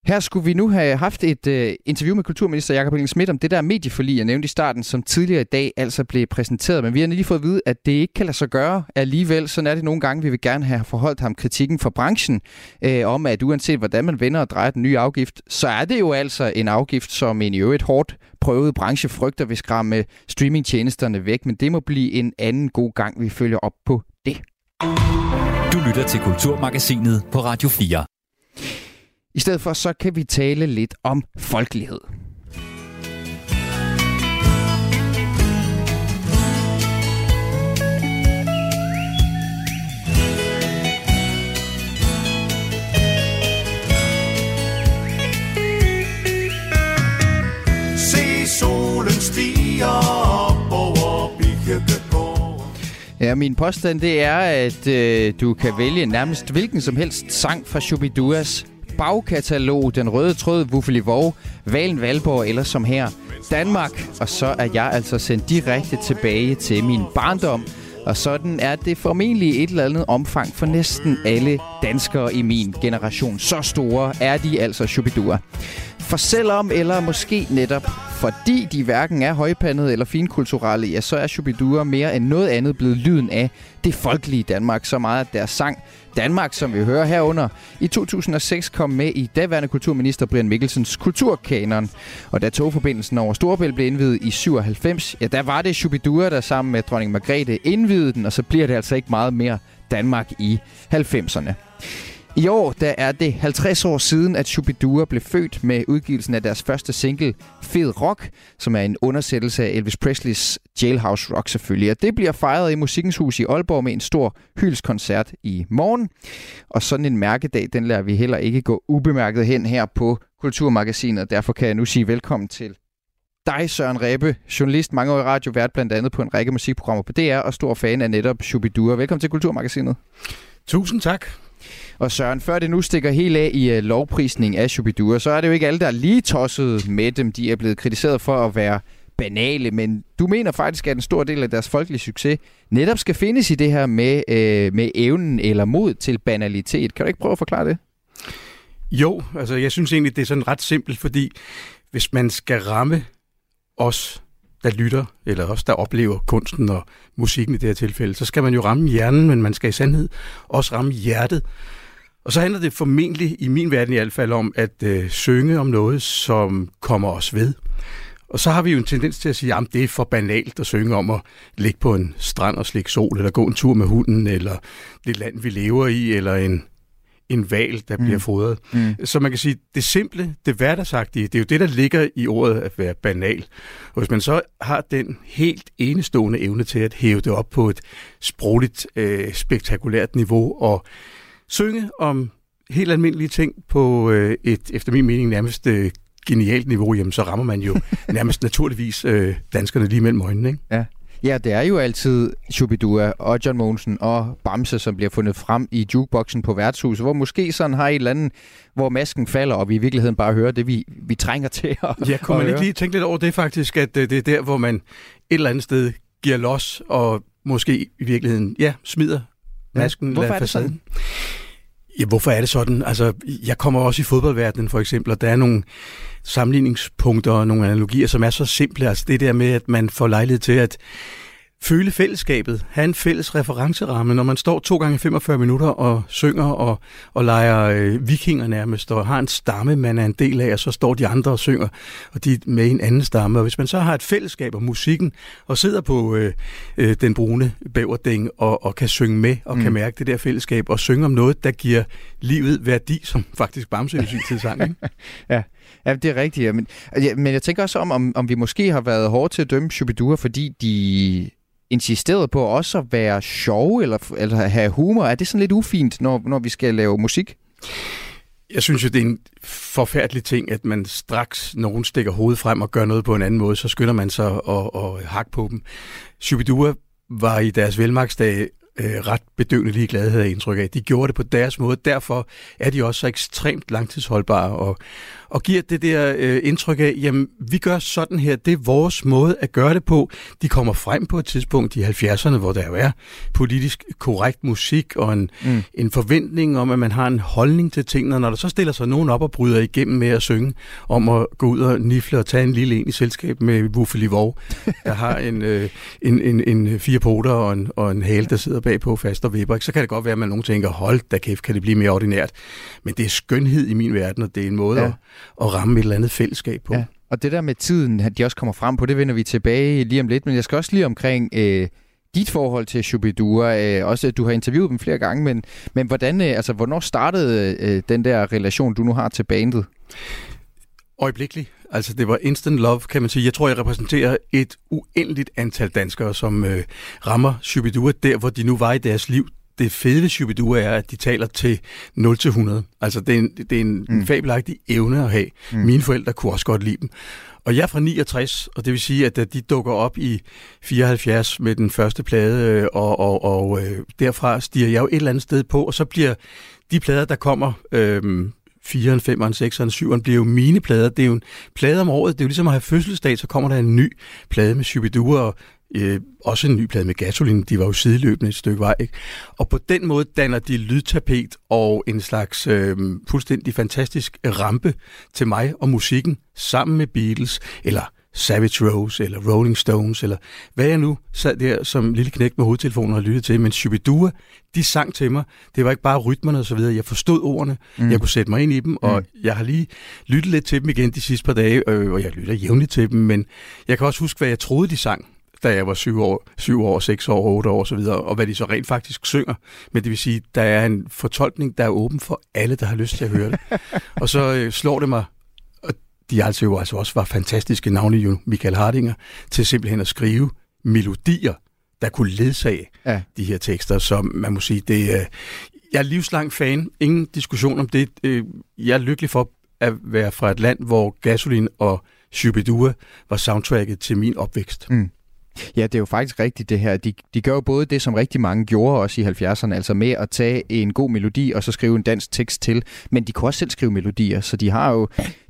Her skulle vi nu have haft et øh, interview med kulturminister Jakob Engel Schmidt om det der medieforlig, jeg nævnte i starten, som tidligere i dag altså blev præsenteret. Men vi har lige fået at vide, at det ikke kan lade sig gøre alligevel. Sådan er det nogle gange. Vi vil gerne have forholdt ham kritikken fra branchen øh, om, at uanset hvordan man vender og drejer den nye afgift, så er det jo altså en afgift, som en i øvrigt hårdt prøvet branche frygter vil skræmme streamingtjenesterne væk. Men det må blive en anden god gang, vi følger op på det. Du lytter til Kulturmagasinet på Radio 4. I stedet for så kan vi tale lidt om folkelighed. Ja, min påstand det er, at øh, du kan vælge nærmest hvilken som helst sang fra Shubiduas bagkatalog, Den Røde Tråd, Wuffeli Vov, Valen Valborg eller som her Danmark. Og så er jeg altså sendt direkte tilbage til min barndom. Og sådan er det formentlig et eller andet omfang for næsten alle danskere i min generation. Så store er de altså Shubidua. For selvom, eller måske netop fordi de hverken er højpandede eller finkulturelle, ja, så er Shubidua mere end noget andet blevet lyden af det folkelige Danmark, så meget at deres sang Danmark, som vi hører herunder, i 2006 kom med i daværende kulturminister Brian Mikkelsens kulturkanon. Og da togforbindelsen over Storebælt blev indvidet i 97, ja, der var det Shubidua, der sammen med dronning Margrethe indvidede den, og så bliver det altså ikke meget mere Danmark i 90'erne. I år der er det 50 år siden, at Shubidua blev født med udgivelsen af deres første single, Fed Rock, som er en undersættelse af Elvis Presleys Jailhouse Rock selvfølgelig. Og det bliver fejret i Musikkens Hus i Aalborg med en stor hyldskoncert i morgen. Og sådan en mærkedag, den lader vi heller ikke gå ubemærket hen her på Kulturmagasinet. Derfor kan jeg nu sige velkommen til dig, Søren Rebbe, journalist, mange år i radio, vært blandt andet på en række musikprogrammer på DR, og stor fan af netop Shubidua. Velkommen til Kulturmagasinet. Tusind tak. Og Søren, før det nu stikker helt af i uh, lovprisning af Shubidua, så er det jo ikke alle, der er lige tosset med dem. De er blevet kritiseret for at være banale, men du mener faktisk, at en stor del af deres folkelige succes netop skal findes i det her med, øh, med evnen eller mod til banalitet. Kan du ikke prøve at forklare det? Jo, altså jeg synes egentlig, det er sådan ret simpelt, fordi hvis man skal ramme os, der lytter, eller os, der oplever kunsten og musikken i det her tilfælde, så skal man jo ramme hjernen, men man skal i sandhed også ramme hjertet. Og så handler det formentlig, i min verden i hvert fald, om at øh, synge om noget, som kommer os ved. Og så har vi jo en tendens til at sige, at det er for banalt at synge om at ligge på en strand og slikke sol, eller gå en tur med hunden, eller det land, vi lever i, eller en, en val, der mm. bliver fodret. Mm. Så man kan sige, det simple, det hverdagsagtige, det er jo det, der ligger i ordet at være banal. Og hvis man så har den helt enestående evne til at hæve det op på et sprogligt, øh, spektakulært niveau, og synge om helt almindelige ting på øh, et, efter min mening, nærmest øh, genialt niveau, jamen så rammer man jo <laughs> nærmest naturligvis øh, danskerne lige mellem øjnene. Ikke? Ja. Ja, det er jo altid Shubidua og John Mogensen og Bamse, som bliver fundet frem i jukeboxen på værtshuset, hvor måske sådan har et eller andet, hvor masken falder, og vi i virkeligheden bare hører det, vi, vi trænger til at Ja, kunne man ikke lige tænke lidt over det faktisk, at øh, det er der, hvor man et eller andet sted giver los, og måske i virkeligheden, ja, smider masken. Ja, hvorfor er det sådan? Ja, hvorfor er det sådan? Altså, jeg kommer også i fodboldverdenen for eksempel, og der er nogle sammenligningspunkter og nogle analogier, som er så simple. Altså det der med, at man får lejlighed til at føle fællesskabet, have en fælles referenceramme, når man står to gange 45 minutter og synger og, og leger øh, vikinger nærmest, og har en stamme, man er en del af, og så står de andre og synger, og de er med en anden stamme. Og hvis man så har et fællesskab og musikken, og sidder på øh, øh, den brune bæverding og, og kan synge med, og mm. kan mærke det der fællesskab, og synge om noget, der giver livet værdi, som faktisk Bamse i sin tid sang. Ikke? <laughs> ja. Ja, det er rigtigt. Ja. Men, ja, men jeg tænker også om, om, om vi måske har været hårde til at dømme Shubidua, fordi de insisteret på også at være sjov eller, eller have humor. Er det sådan lidt ufint, når, når vi skal lave musik? Jeg synes jo, det er en forfærdelig ting, at man straks nogen stikker hovedet frem og gør noget på en anden måde, så skynder man sig og, og hakke på dem. Shubidua var i deres velmagsdag øh, ret bedøvende ligeglade, havde jeg indtryk af. De gjorde det på deres måde, derfor er de også så ekstremt langtidsholdbare og, og giver det der øh, indtryk af, jamen vi gør sådan her, det er vores måde at gøre det på. De kommer frem på et tidspunkt i 70'erne, hvor der jo er politisk korrekt musik og en, mm. en forventning om, at man har en holdning til tingene. Når der så stiller sig nogen op og bryder igennem med at synge om at gå ud og nifle og tage en lille en i selskab med Wuffeli Vov, der har <laughs> en, øh, en, en, en fire poter og en, og en hale, der sidder bagpå fast og vipper, så kan det godt være, at man nogen tænker, hold da kæft, kan det blive mere ordinært. Men det er skønhed i min verden, og det er en måde ja. at, at ramme et eller andet fællesskab på. Ja. Og det der med tiden, at de også kommer frem på, det vender vi tilbage lige om lidt, men jeg skal også lige omkring øh, dit forhold til Shubidua, øh, også at du har interviewet dem flere gange, men, men hvordan, øh, altså, hvornår startede øh, den der relation, du nu har til bandet? Øjeblikkeligt. Altså, det var instant love, kan man sige. Jeg tror, jeg repræsenterer et uendeligt antal danskere, som øh, rammer Shubidua der, hvor de nu var i deres liv. Det fede ved Shubidua er, at de taler til 0-100. Altså, det er en, det er en mm. fabelagtig evne at have. Mm. Mine forældre kunne også godt lide dem. Og jeg er fra 69, og det vil sige, at de dukker op i 74 med den første plade, øh, og, og, og øh, derfra stiger jeg jo et eller andet sted på, og så bliver de plader, der kommer øh, 4'eren, 5'eren, 6'eren, 7'eren bliver jo mine plader. Det er jo en plade om året. Det er jo ligesom at have fødselsdag, så kommer der en ny plade med Shubidua, og øh, også en ny plade med Gasolin. De var jo sideløbende et stykke vej. Ikke? Og på den måde danner de lydtapet og en slags øh, fuldstændig fantastisk rampe til mig og musikken sammen med Beatles, eller Savage Rose, eller Rolling Stones, eller hvad jeg nu sad der som lille knæk med hovedtelefonen og lyttede til. Men Shubidua, de sang til mig. Det var ikke bare rytmerne og så videre. Jeg forstod ordene. Mm. Jeg kunne sætte mig ind i dem, og mm. jeg har lige lyttet lidt til dem igen de sidste par dage, øh, og jeg lytter jævnligt til dem, men jeg kan også huske, hvad jeg troede, de sang da jeg var syv år, syv år, seks år, otte år osv., og hvad de så rent faktisk synger. Men det vil sige, der er en fortolkning, der er åben for alle, der har lyst til at høre det. <laughs> og så øh, slår det mig, og de altså jo altså også var fantastiske navne, jo Michael Hardinger, til simpelthen at skrive melodier, der kunne ledsage ja. de her tekster, som man må sige, det er... Jeg er livslang fan, ingen diskussion om det. Øh, jeg er lykkelig for at være fra et land, hvor gasolin og Shubidua var soundtracket til min opvækst. Mm. Ja, det er jo faktisk rigtigt det her. De, de gør jo både det, som rigtig mange gjorde også i 70'erne, altså med at tage en god melodi og så skrive en dansk tekst til, men de kunne også selv skrive melodier, så de har jo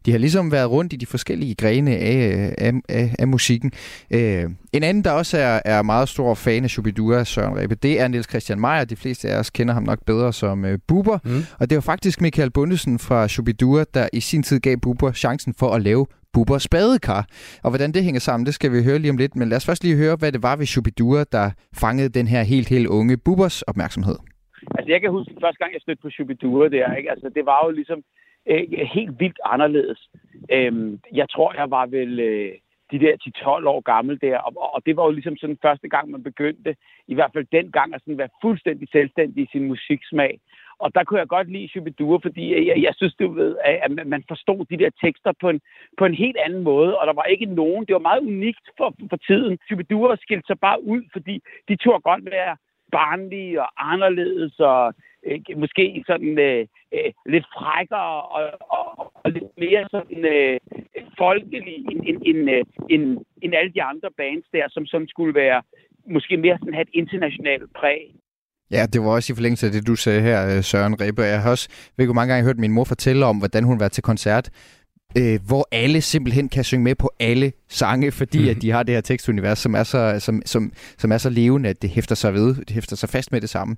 de har ligesom været rundt i de forskellige grene af, af, af, af musikken. Øh, en anden, der også er, er meget stor fan af Shubidua, Søren Rebbe, det er Niels Christian Meyer. De fleste af os kender ham nok bedre som uh, Buber. Mm. Og det var faktisk Michael Bundesen fra Shubidua, der i sin tid gav Buber chancen for at lave Bubbers badekar. Og hvordan det hænger sammen, det skal vi høre lige om lidt. Men lad os først lige høre, hvad det var ved Shubidua, der fangede den her helt, helt unge Bubbers opmærksomhed. Altså, jeg kan huske første gang, jeg stødte på Shubidua der, ikke? Altså, det var jo ligesom øh, helt vildt anderledes. Øhm, jeg tror, jeg var vel øh, de der 10-12 år gammel der, og, og det var jo ligesom sådan første gang, man begyndte, i hvert fald den gang, at sådan være fuldstændig selvstændig i sin musiksmag. Og der kunne jeg godt lide Shubidua, fordi jeg, jeg synes, du ved, at man forstod de der tekster på en, på en helt anden måde, og der var ikke nogen, det var meget unikt for, for tiden. Shubidua skilte sig bare ud, fordi de turde godt være barnlige og anderledes, og øh, måske sådan øh, øh, lidt frækkere og, og, og lidt mere sådan øh, folkelig end, end, end, øh, end, end alle de andre bands der, som, som skulle være måske mere sådan have et internationalt præg. Ja, det var også i forlængelse af det, du sagde her, øh, Søren Rebbe. Jeg har også, ved hvor mange gange hørt min mor fortælle om, hvordan hun var til koncert, øh, hvor alle simpelthen kan synge med på alle sange, fordi mm. at de har det her tekstunivers, som er, så, som, som, som er så levende, at det hæfter sig ved, det hæfter sig fast med det samme.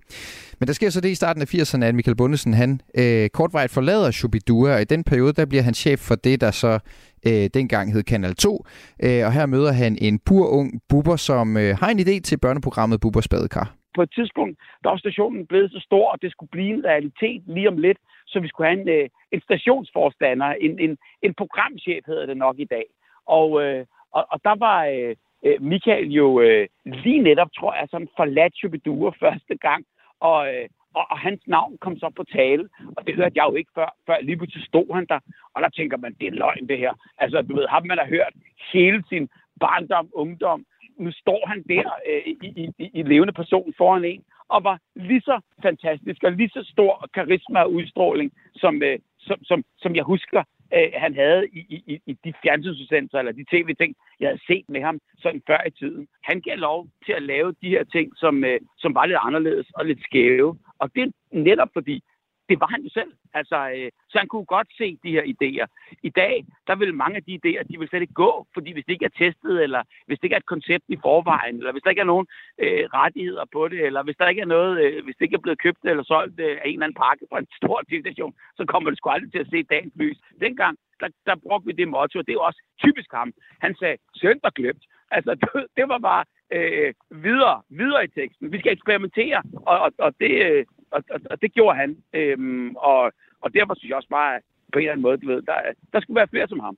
Men der sker så det i starten af 80'erne, at Michael Bundesen, han øh, kortvejt forlader Shubidua, og i den periode, der bliver han chef for det, der så øh, dengang hed Kanal 2, øh, og her møder han en pur ung buber, som øh, har en idé til børneprogrammet Bubbers Badekar på et tidspunkt, der var stationen blevet så stor, og det skulle blive en realitet lige om lidt, så vi skulle have en, øh, en stationsforstander, en, en, en programchef hedder det nok i dag. Og, øh, og, og der var øh, øh Michael jo øh, lige netop, tror jeg, sådan forladt Chubidua <laughs> første gang, og, øh, og, og hans navn kom så på tale, og det hørte jeg jo ikke før, før lige pludselig stod han der, og der tænker man, det er løgn det her. Altså, du ved, ham man har hørt hele sin barndom, ungdom, nu står han der øh, i, i, i levende person foran en, og var lige så fantastisk og lige så stor karisma og udstråling, som, øh, som, som, som jeg husker, øh, han havde i, i, i de fjernsynsudsendelser eller de tv-ting, jeg havde set med ham sådan før i tiden. Han gav lov til at lave de her ting, som, øh, som var lidt anderledes og lidt skæve. Og det er netop fordi, det var han jo selv. Altså, øh, så han kunne godt se de her idéer. I dag, der vil mange af de idéer, de vil slet ikke gå, fordi hvis det ikke er testet, eller hvis det ikke er et koncept i forvejen, eller hvis der ikke er nogen øh, rettigheder på det, eller hvis der ikke er noget, øh, hvis det ikke er blevet købt eller solgt øh, af en eller anden pakke fra en <laughs> stor station, så kommer det sgu aldrig til at se dagens lys. Dengang, der, der brugte vi det motto, og det er også typisk ham. Han sagde, søndag glemt. Altså, <laughs> det, det var bare øh, videre, videre i teksten. Vi skal eksperimentere, og, og, og, det, øh, og, og, og det gjorde han. Øhm, og, og derfor synes jeg også bare, at på en eller anden måde, du ved, der, der skulle være flere som ham.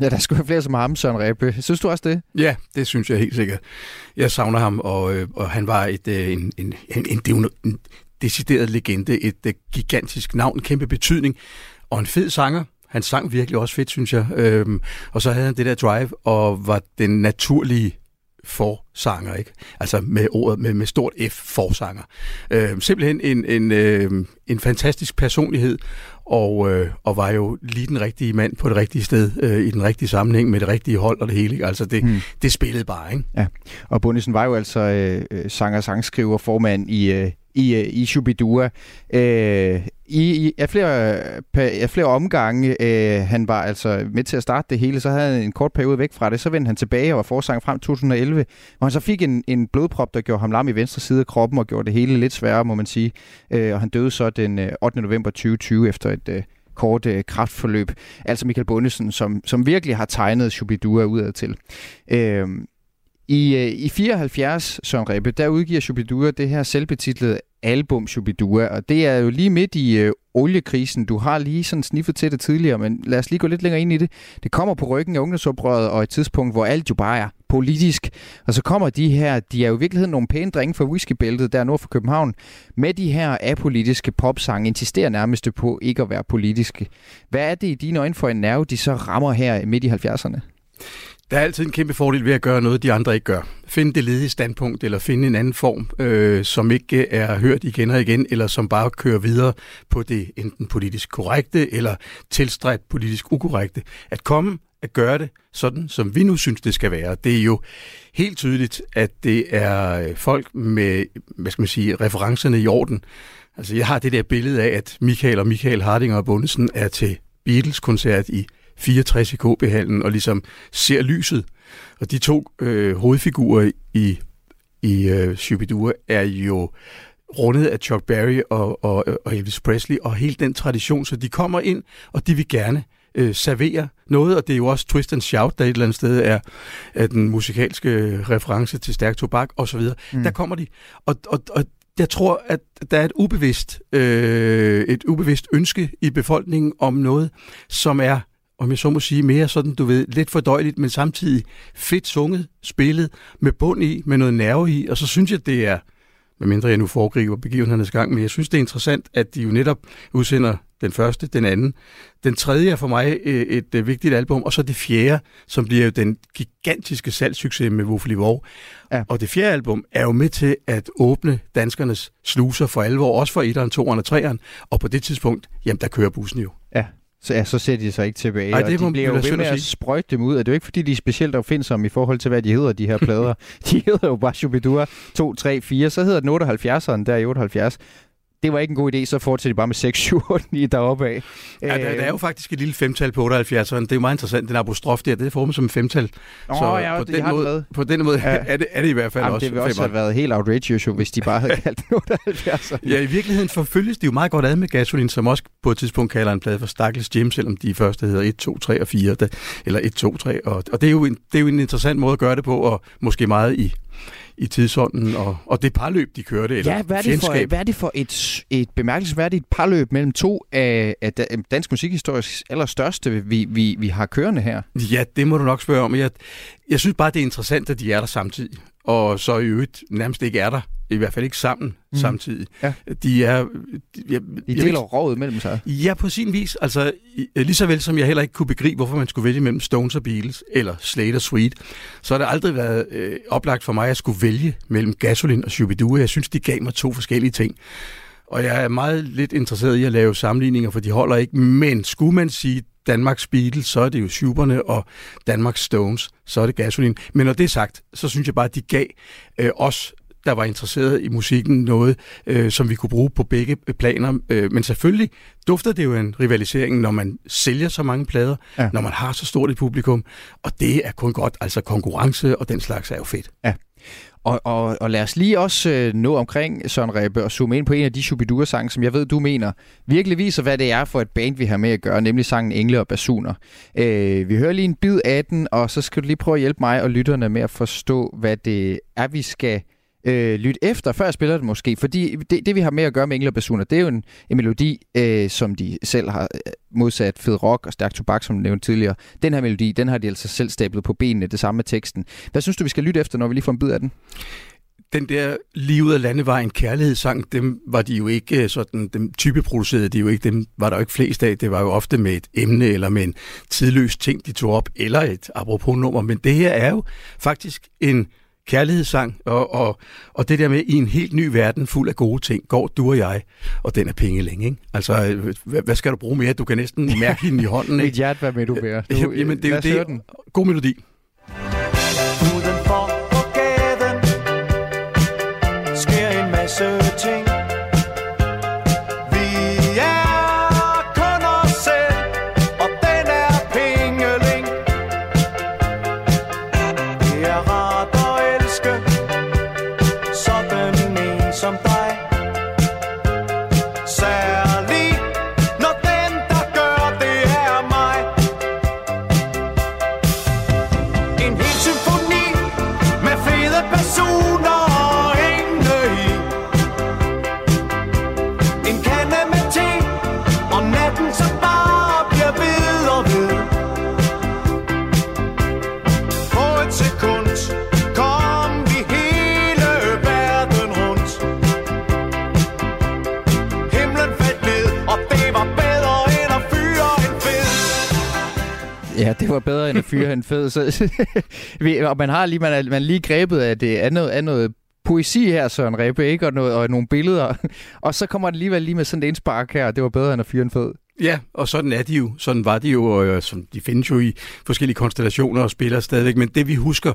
Ja, der skulle være flere som ham, Søren Rebbe. Synes du også det? Ja, det synes jeg helt sikkert. Jeg savner ham, og, øh, og han var et, øh, en, en, en, en, en decideret legende, et, et gigantisk navn, kæmpe betydning, og en fed sanger. Han sang virkelig også fedt, synes jeg. Øhm, og så havde han det der drive, og var den naturlige forsanger, ikke? Altså med ordet med, med stort F forsanger. Øh, simpelthen en, en, øh, en fantastisk personlighed, og, øh, og var jo lige den rigtige mand på det rigtige sted, øh, i den rigtige sammenhæng med det rigtige hold og det hele. Ikke? Altså det, hmm. det spillede bare, ikke? Ja, og Bundesen var jo altså øh, øh sanger, sangskriver, formand i, øh, i, øh, i Shubidua. Øh, i, i af, flere, af flere omgange, øh, han var altså med til at starte det hele, så havde han en kort periode væk fra det, så vendte han tilbage og var forsanger frem 2011, hvor han så fik en, en blodprop, der gjorde ham lam i venstre side af kroppen og gjorde det hele lidt sværere, må man sige. Øh, og han døde så den øh, 8. November 2020 efter et øh, kort øh, kraftforløb. Altså Michael Bundesen, som, som virkelig har tegnet Shubidua udad til. Øh, i, øh, I 74, Søren Rebbe, der udgiver Shubidua det her selvbetitlede album Shubidua, og det er jo lige midt i øh, oliekrisen. Du har lige sådan sniffet til det tidligere, men lad os lige gå lidt længere ind i det. Det kommer på ryggen af ungdomsoprøret og et tidspunkt, hvor alt jo bare er politisk. Og så kommer de her, de er jo i virkeligheden nogle pæne drenge fra whiskybæltet der nord for København, med de her apolitiske popsange, insisterer nærmest på ikke at være politiske. Hvad er det i dine øjne for en nerve, de så rammer her midt i 70'erne? Der er altid en kæmpe fordel ved at gøre noget, de andre ikke gør. Finde det ledige standpunkt, eller finde en anden form, øh, som ikke er hørt igen og igen, eller som bare kører videre på det enten politisk korrekte, eller tilstræbt politisk ukorrekte. At komme at gøre det sådan, som vi nu synes, det skal være. Det er jo helt tydeligt, at det er folk med, hvad skal man sige, referencerne i orden. Altså, jeg har det der billede af, at Michael og Michael Hardinger og Bundesen er til Beatles-koncert i 64 i KB-hallen og ligesom ser lyset. Og de to øh, hovedfigurer i, i øh, Shubidua er jo rundet af Chuck Berry og, og, og Elvis Presley og hele den tradition, så de kommer ind, og de vil gerne øh, servere noget, og det er jo også Twist and Shout, der et eller andet sted er, er den musikalske reference til stærk tobak osv. Mm. Der kommer de, og, og, og jeg tror, at der er et ubevidst, øh, et ubevidst ønske i befolkningen om noget, som er om jeg så må sige, mere sådan, du ved, lidt fordøjeligt, men samtidig fedt sunget, spillet, med bund i, med noget nerve i, og så synes jeg, det er, medmindre jeg nu foregriber begivenhedernes gang, men jeg synes, det er interessant, at de jo netop udsender den første, den anden. Den tredje er for mig øh, et, et, et vigtigt album, og så det fjerde, som bliver jo den gigantiske salgssucces med Wuffly Vov. Ja. Og det fjerde album er jo med til at åbne danskernes sluser for alvor, også for 1'eren, 2'eren og 3'eren, og på det tidspunkt, jamen der kører bussen jo. Så, ja, så ser de sig ikke tilbage. Ej, det og de bliver jo ved med at sprøjte dem ud. Og det er jo ikke, fordi de er specielt opfindsomme i forhold til, hvad de hedder, de her plader. <laughs> de hedder jo bare Shubidua 2, 3, 4. Så hedder den 78'eren der i 78 det var ikke en god idé, så fortsætter de bare med 6, 7, 8, 9 deroppe af. Ja, der, der, er jo faktisk et lille femtal på 78, og det er jo meget interessant. Den apostrof der, det er formet som en femtal. Nå, så ja, på, den måde, på den måde ja. er, det, er det i hvert fald Jamen, også Det ville også have været helt outrageous, jo, hvis de bare havde kaldt den 78. ja, i virkeligheden forfølges de jo meget godt ad med Gasolin, som også på et tidspunkt kalder en plade for Stakkels Jim, selvom de første hedder 1, 2, 3 og 4, eller 1, 2, 3. Og, og det, er jo en, det er jo en interessant måde at gøre det på, og måske meget i i tidsånden, og, og det parløb, de kørte, eller ja, hvad er det for, hvad er det for et, et bemærkelsesværdigt parløb mellem to af, af dansk musikhistories allerstørste, vi, vi, vi har kørende her? Ja, det må du nok spørge om. Jeg, jeg synes bare, det er interessant, at de er der samtidig, og så i øvrigt nærmest ikke er der i hvert fald ikke sammen mm. samtidig. Ja. De er... Jeg, de deler rådet mellem sig. Ja, på sin vis. Altså, lige så vel som jeg heller ikke kunne begribe, hvorfor man skulle vælge mellem Stones og Beatles, eller Slade og Sweet, så har det aldrig været øh, oplagt for mig at skulle vælge mellem Gasolin og Shubidua. Jeg synes, de gav mig to forskellige ting. Og jeg er meget lidt interesseret i at lave sammenligninger, for de holder ikke. Men skulle man sige Danmarks Beatles, så er det jo Schuberne, og Danmarks Stones, så er det Gasolin. Men når det er sagt, så synes jeg bare, at de gav øh, os der var interesseret i musikken, noget, øh, som vi kunne bruge på begge planer. Øh, men selvfølgelig dufter det jo en rivalisering, når man sælger så mange plader, ja. når man har så stort et publikum, og det er kun godt. Altså konkurrence og den slags er jo fedt. Ja. Og, og, og lad os lige også øh, nå omkring Søren Rebbe og zoome ind på en af de Shubidua-sange, som jeg ved, du mener virkelig viser, hvad det er for et band, vi har med at gøre, nemlig sangen Engle og Basuner. Øh, vi hører lige en bid af den, og så skal du lige prøve at hjælpe mig og lytterne med at forstå, hvad det er, vi skal øh, lytte efter, før jeg spiller det måske. Fordi det, det vi har med at gøre med Engler Basuner, det er jo en, en melodi, øh, som de selv har øh, modsat Fed Rock og Stærk Tobak, som nævnte tidligere. Den her melodi, den har de altså selv stablet på benene, det samme med teksten. Hvad synes du, vi skal lytte efter, når vi lige får en bid af den? den der livet af landevejen kærlighedssang, dem var de jo ikke øh, sådan, dem type producerede de jo ikke, dem var der jo ikke flest af. Det var jo ofte med et emne eller med en tidløs ting, de tog op, eller et apropos nummer. Men det her er jo faktisk en kærlighedssang, og, og, og det der med i en helt ny verden fuld af gode ting, går du og jeg, og den er penge længe. Ikke? Altså, øh, hvad, hvad skal du bruge mere? Du kan næsten mærke hende i hånden. <laughs> Ikke? Mit hjerte, hvad med du mere? Du, Jamen, det er jo det. God melodi. Ja, det var bedre end at fyre en fed. Så, <laughs> og man har lige, man er, man er lige grebet af det er noget, noget poesi her, Søren Rebbe, ikke? Og, noget, og nogle billeder. <laughs> Og så kommer det alligevel lige med sådan et indspark her, det var bedre end at fyre en fed. Ja, og sådan er de jo. Sådan var de jo, og øh, som de findes jo i forskellige konstellationer og spiller stadigvæk. Men det vi husker,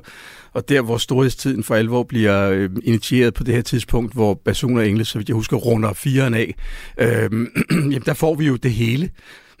og der hvor storhedstiden for alvor bliver øh, initieret på det her tidspunkt, hvor Basun og Engle, så vidt jeg husker, runder firen af, øh, <clears throat> jamen der får vi jo det hele.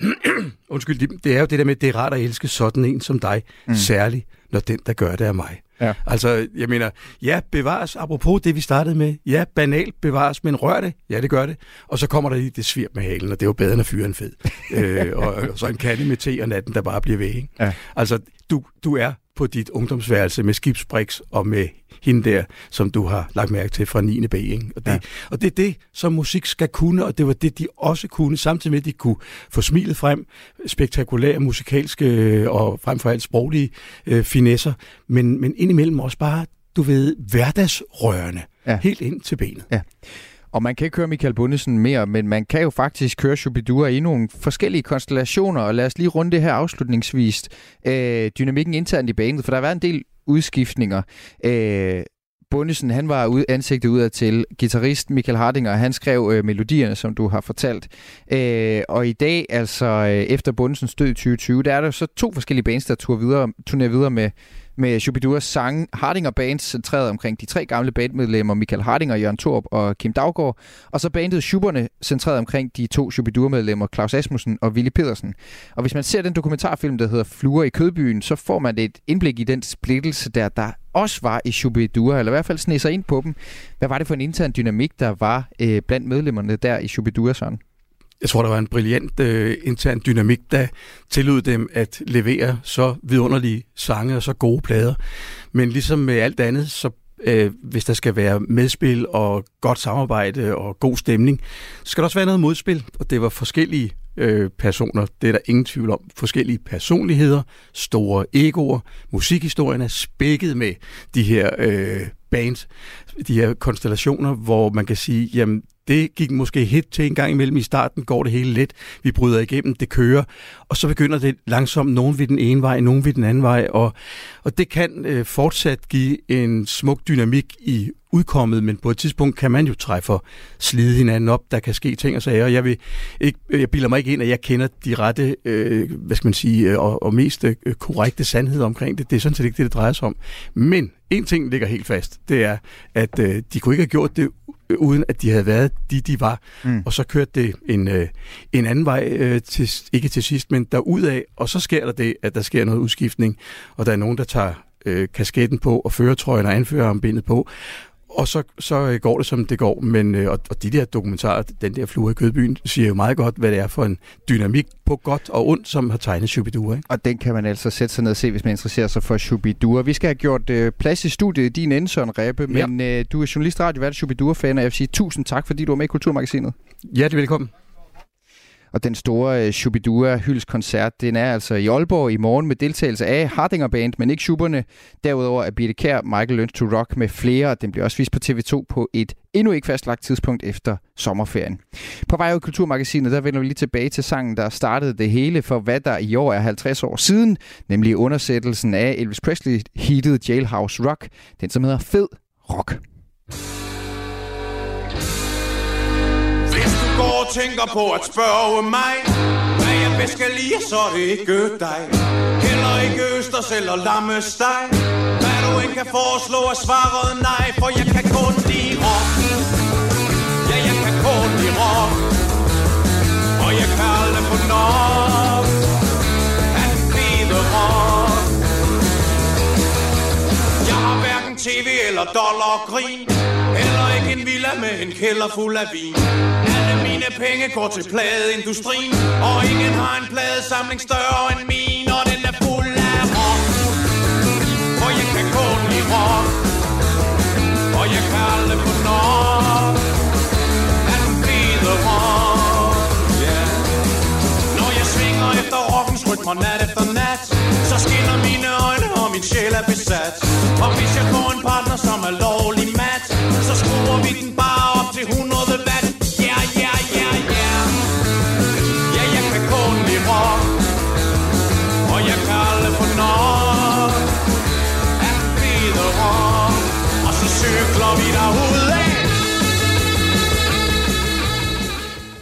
<clears throat> Undskyld, det er jo det der med, at det er rart at elske sådan en som dig, mm. særligt når den, der gør det, er mig. Ja. Altså, jeg mener, ja, bevares, apropos det, vi startede med, ja, banalt bevares, men rør det, ja, det gør det. Og så kommer der lige det svir med halen, og det er jo bedre end at fyre en fed. <laughs> øh, og, og, så en katte med te og natten, der bare bliver ved, ikke? Ja. Altså, du, du er på dit ungdomsværelse med skibsbriks og med hende der, som du har lagt mærke til fra 9. B. Ikke? Og, det, ja. og det er det, som musik skal kunne, og det var det, de også kunne, samtidig med, at de kunne få smilet frem, spektakulære musikalske øh, og frem for alt sproglige øh, finesser, men, men indimellem også bare, du ved, hverdagsrørende, ja. helt ind til benet. Ja. Og man kan ikke høre Michael Bundesen mere, men man kan jo faktisk køre Shubidua i nogle forskellige konstellationer, og lad os lige runde det her afslutningsvis. Øh, dynamikken internt i banen, for der har været en del udskiftninger. Øh, Bundesen, han var ud, ansigtet udad til guitarist Michael Hardinger, han skrev øh, melodierne, som du har fortalt. Øh, og i dag, altså øh, efter Bundesens død i 2020, der er der så to forskellige bands, der turnerer videre, turnerer videre med med Shubiduras sang Hardinger Band, centreret omkring de tre gamle bandmedlemmer Michael Hardinger, Jørgen Torp og Kim Daggaard, og så bandet Schuberne, centreret omkring de to Shubidur-medlemmer Claus Asmussen og Willy Pedersen. Og hvis man ser den dokumentarfilm, der hedder Fluer i Kødbyen, så får man et indblik i den splittelse, der, der også var i Shubidua, eller i hvert fald sne sig ind på dem. Hvad var det for en intern dynamik, der var øh, blandt medlemmerne der i Shubidua, sådan? Jeg tror, der var en brilliant øh, intern dynamik, der tillod dem at levere så vidunderlige sange og så gode plader. Men ligesom med alt andet, så øh, hvis der skal være medspil og godt samarbejde og god stemning, så skal der også være noget modspil, og det var forskellige øh, personer, det er der ingen tvivl om. Forskellige personligheder, store egoer, musikhistorien er spækket med de her øh, bands, de her konstellationer, hvor man kan sige, jamen det gik måske hit til en gang imellem. I starten går det hele let. Vi bryder igennem, det kører. Og så begynder det langsomt, nogen ved den ene vej, nogen ved den anden vej. Og, og det kan øh, fortsat give en smuk dynamik i udkommet, men på et tidspunkt kan man jo træffe og slide hinanden op. Der kan ske ting og sager, og jeg, vil ikke, jeg bilder mig ikke ind, at jeg kender de rette, øh, hvad skal man sige, øh, og, og mest øh, korrekte sandheder omkring det. Det er sådan set ikke det, det drejer sig om. Men en ting ligger helt fast, det er, at øh, de kunne ikke have gjort det uden at de havde været de, de var. Mm. Og så kørte det en, øh, en anden vej, øh, til, ikke til sidst, men derudad, og så sker der det, at der sker noget udskiftning, og der er nogen, der tager øh, kasketten på og føretrøjen og anførerarmbindet på, og så, så øh, går det, som det går. Men, øh, og, og de der dokumentarer, den der flue i Kødbyen, siger jo meget godt, hvad det er for en dynamik på godt og ondt, som har tegnet Shubidua. Ikke? Og den kan man altså sætte sig ned og se, hvis man interesserer sig for Shubidua. Vi skal have gjort øh, plads i studiet din ende, Søren Rebbe, men ja. øh, du er journalist, radio, hvad er Shubidua-fan, og jeg vil sige tusind tak, fordi du var med i Kulturmagasinet. Ja, det er velkommen. Og den store øh, Shubidua koncert, den er altså i Aalborg i morgen med deltagelse af Hardinger Band, men ikke Schuberne. Derudover er Birte Kær, Michael Lynch to Rock med flere. Den bliver også vist på TV2 på et endnu ikke fastlagt tidspunkt efter sommerferien. På vej ud Kulturmagasinet, der vender vi lige tilbage til sangen, der startede det hele for hvad der i år er 50 år siden, nemlig undersættelsen af Elvis Presley heated Jailhouse Rock, den som hedder Fed Rock. you tænker på at spørge mig Hvad jeg bedst skal lide, så er det ikke dig? Heller ikke østers eller lammesteg. Hvad du ikke kan foreslå er svaret nej For jeg kan kun lide rock. Ja, jeg kan kun lide rock. Og jeg kan aldrig få nok At blive rock. Jeg har hverken tv eller dollar og grin en villa med en kælder fuld af vin. Mine penge går til pladeindustrien Og ingen har en pladesamling større end min Og den er fuld af rock. For jeg kan kun lide rock. Og jeg kan aldrig få nok Af den fede rock. Yeah. Når jeg svinger efter rockens rytmer nat efter nat Så skinner mine øjne og min sjæl er besat. Og hvis jeg får en partner som er lovlig så skruer vi den bare op til 100 watt. Ja,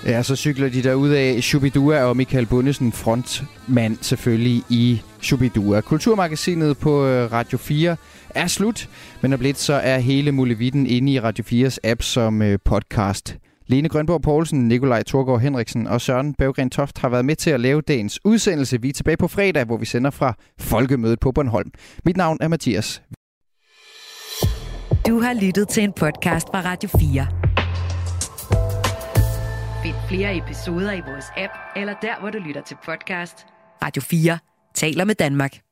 Ja, så cykler de der af Shubidua og Michael Bundesen, frontmand selvfølgelig i Shubidua. Kulturmagasinet på øh, Radio 4 er slut, men om lidt så er hele Mulevitten inde i Radio 4's app som øh, podcast. Lene Grønborg Poulsen, Nikolaj Torgård Henriksen og Søren Berggren Toft har været med til at lave dagens udsendelse. Vi er tilbage på fredag, hvor vi sender fra Folkemødet på Bornholm. Mit navn er Mathias. Du har lyttet til en podcast fra Radio 4. Find flere episoder i vores app, eller der, hvor du lytter til podcast. Radio 4 taler med Danmark.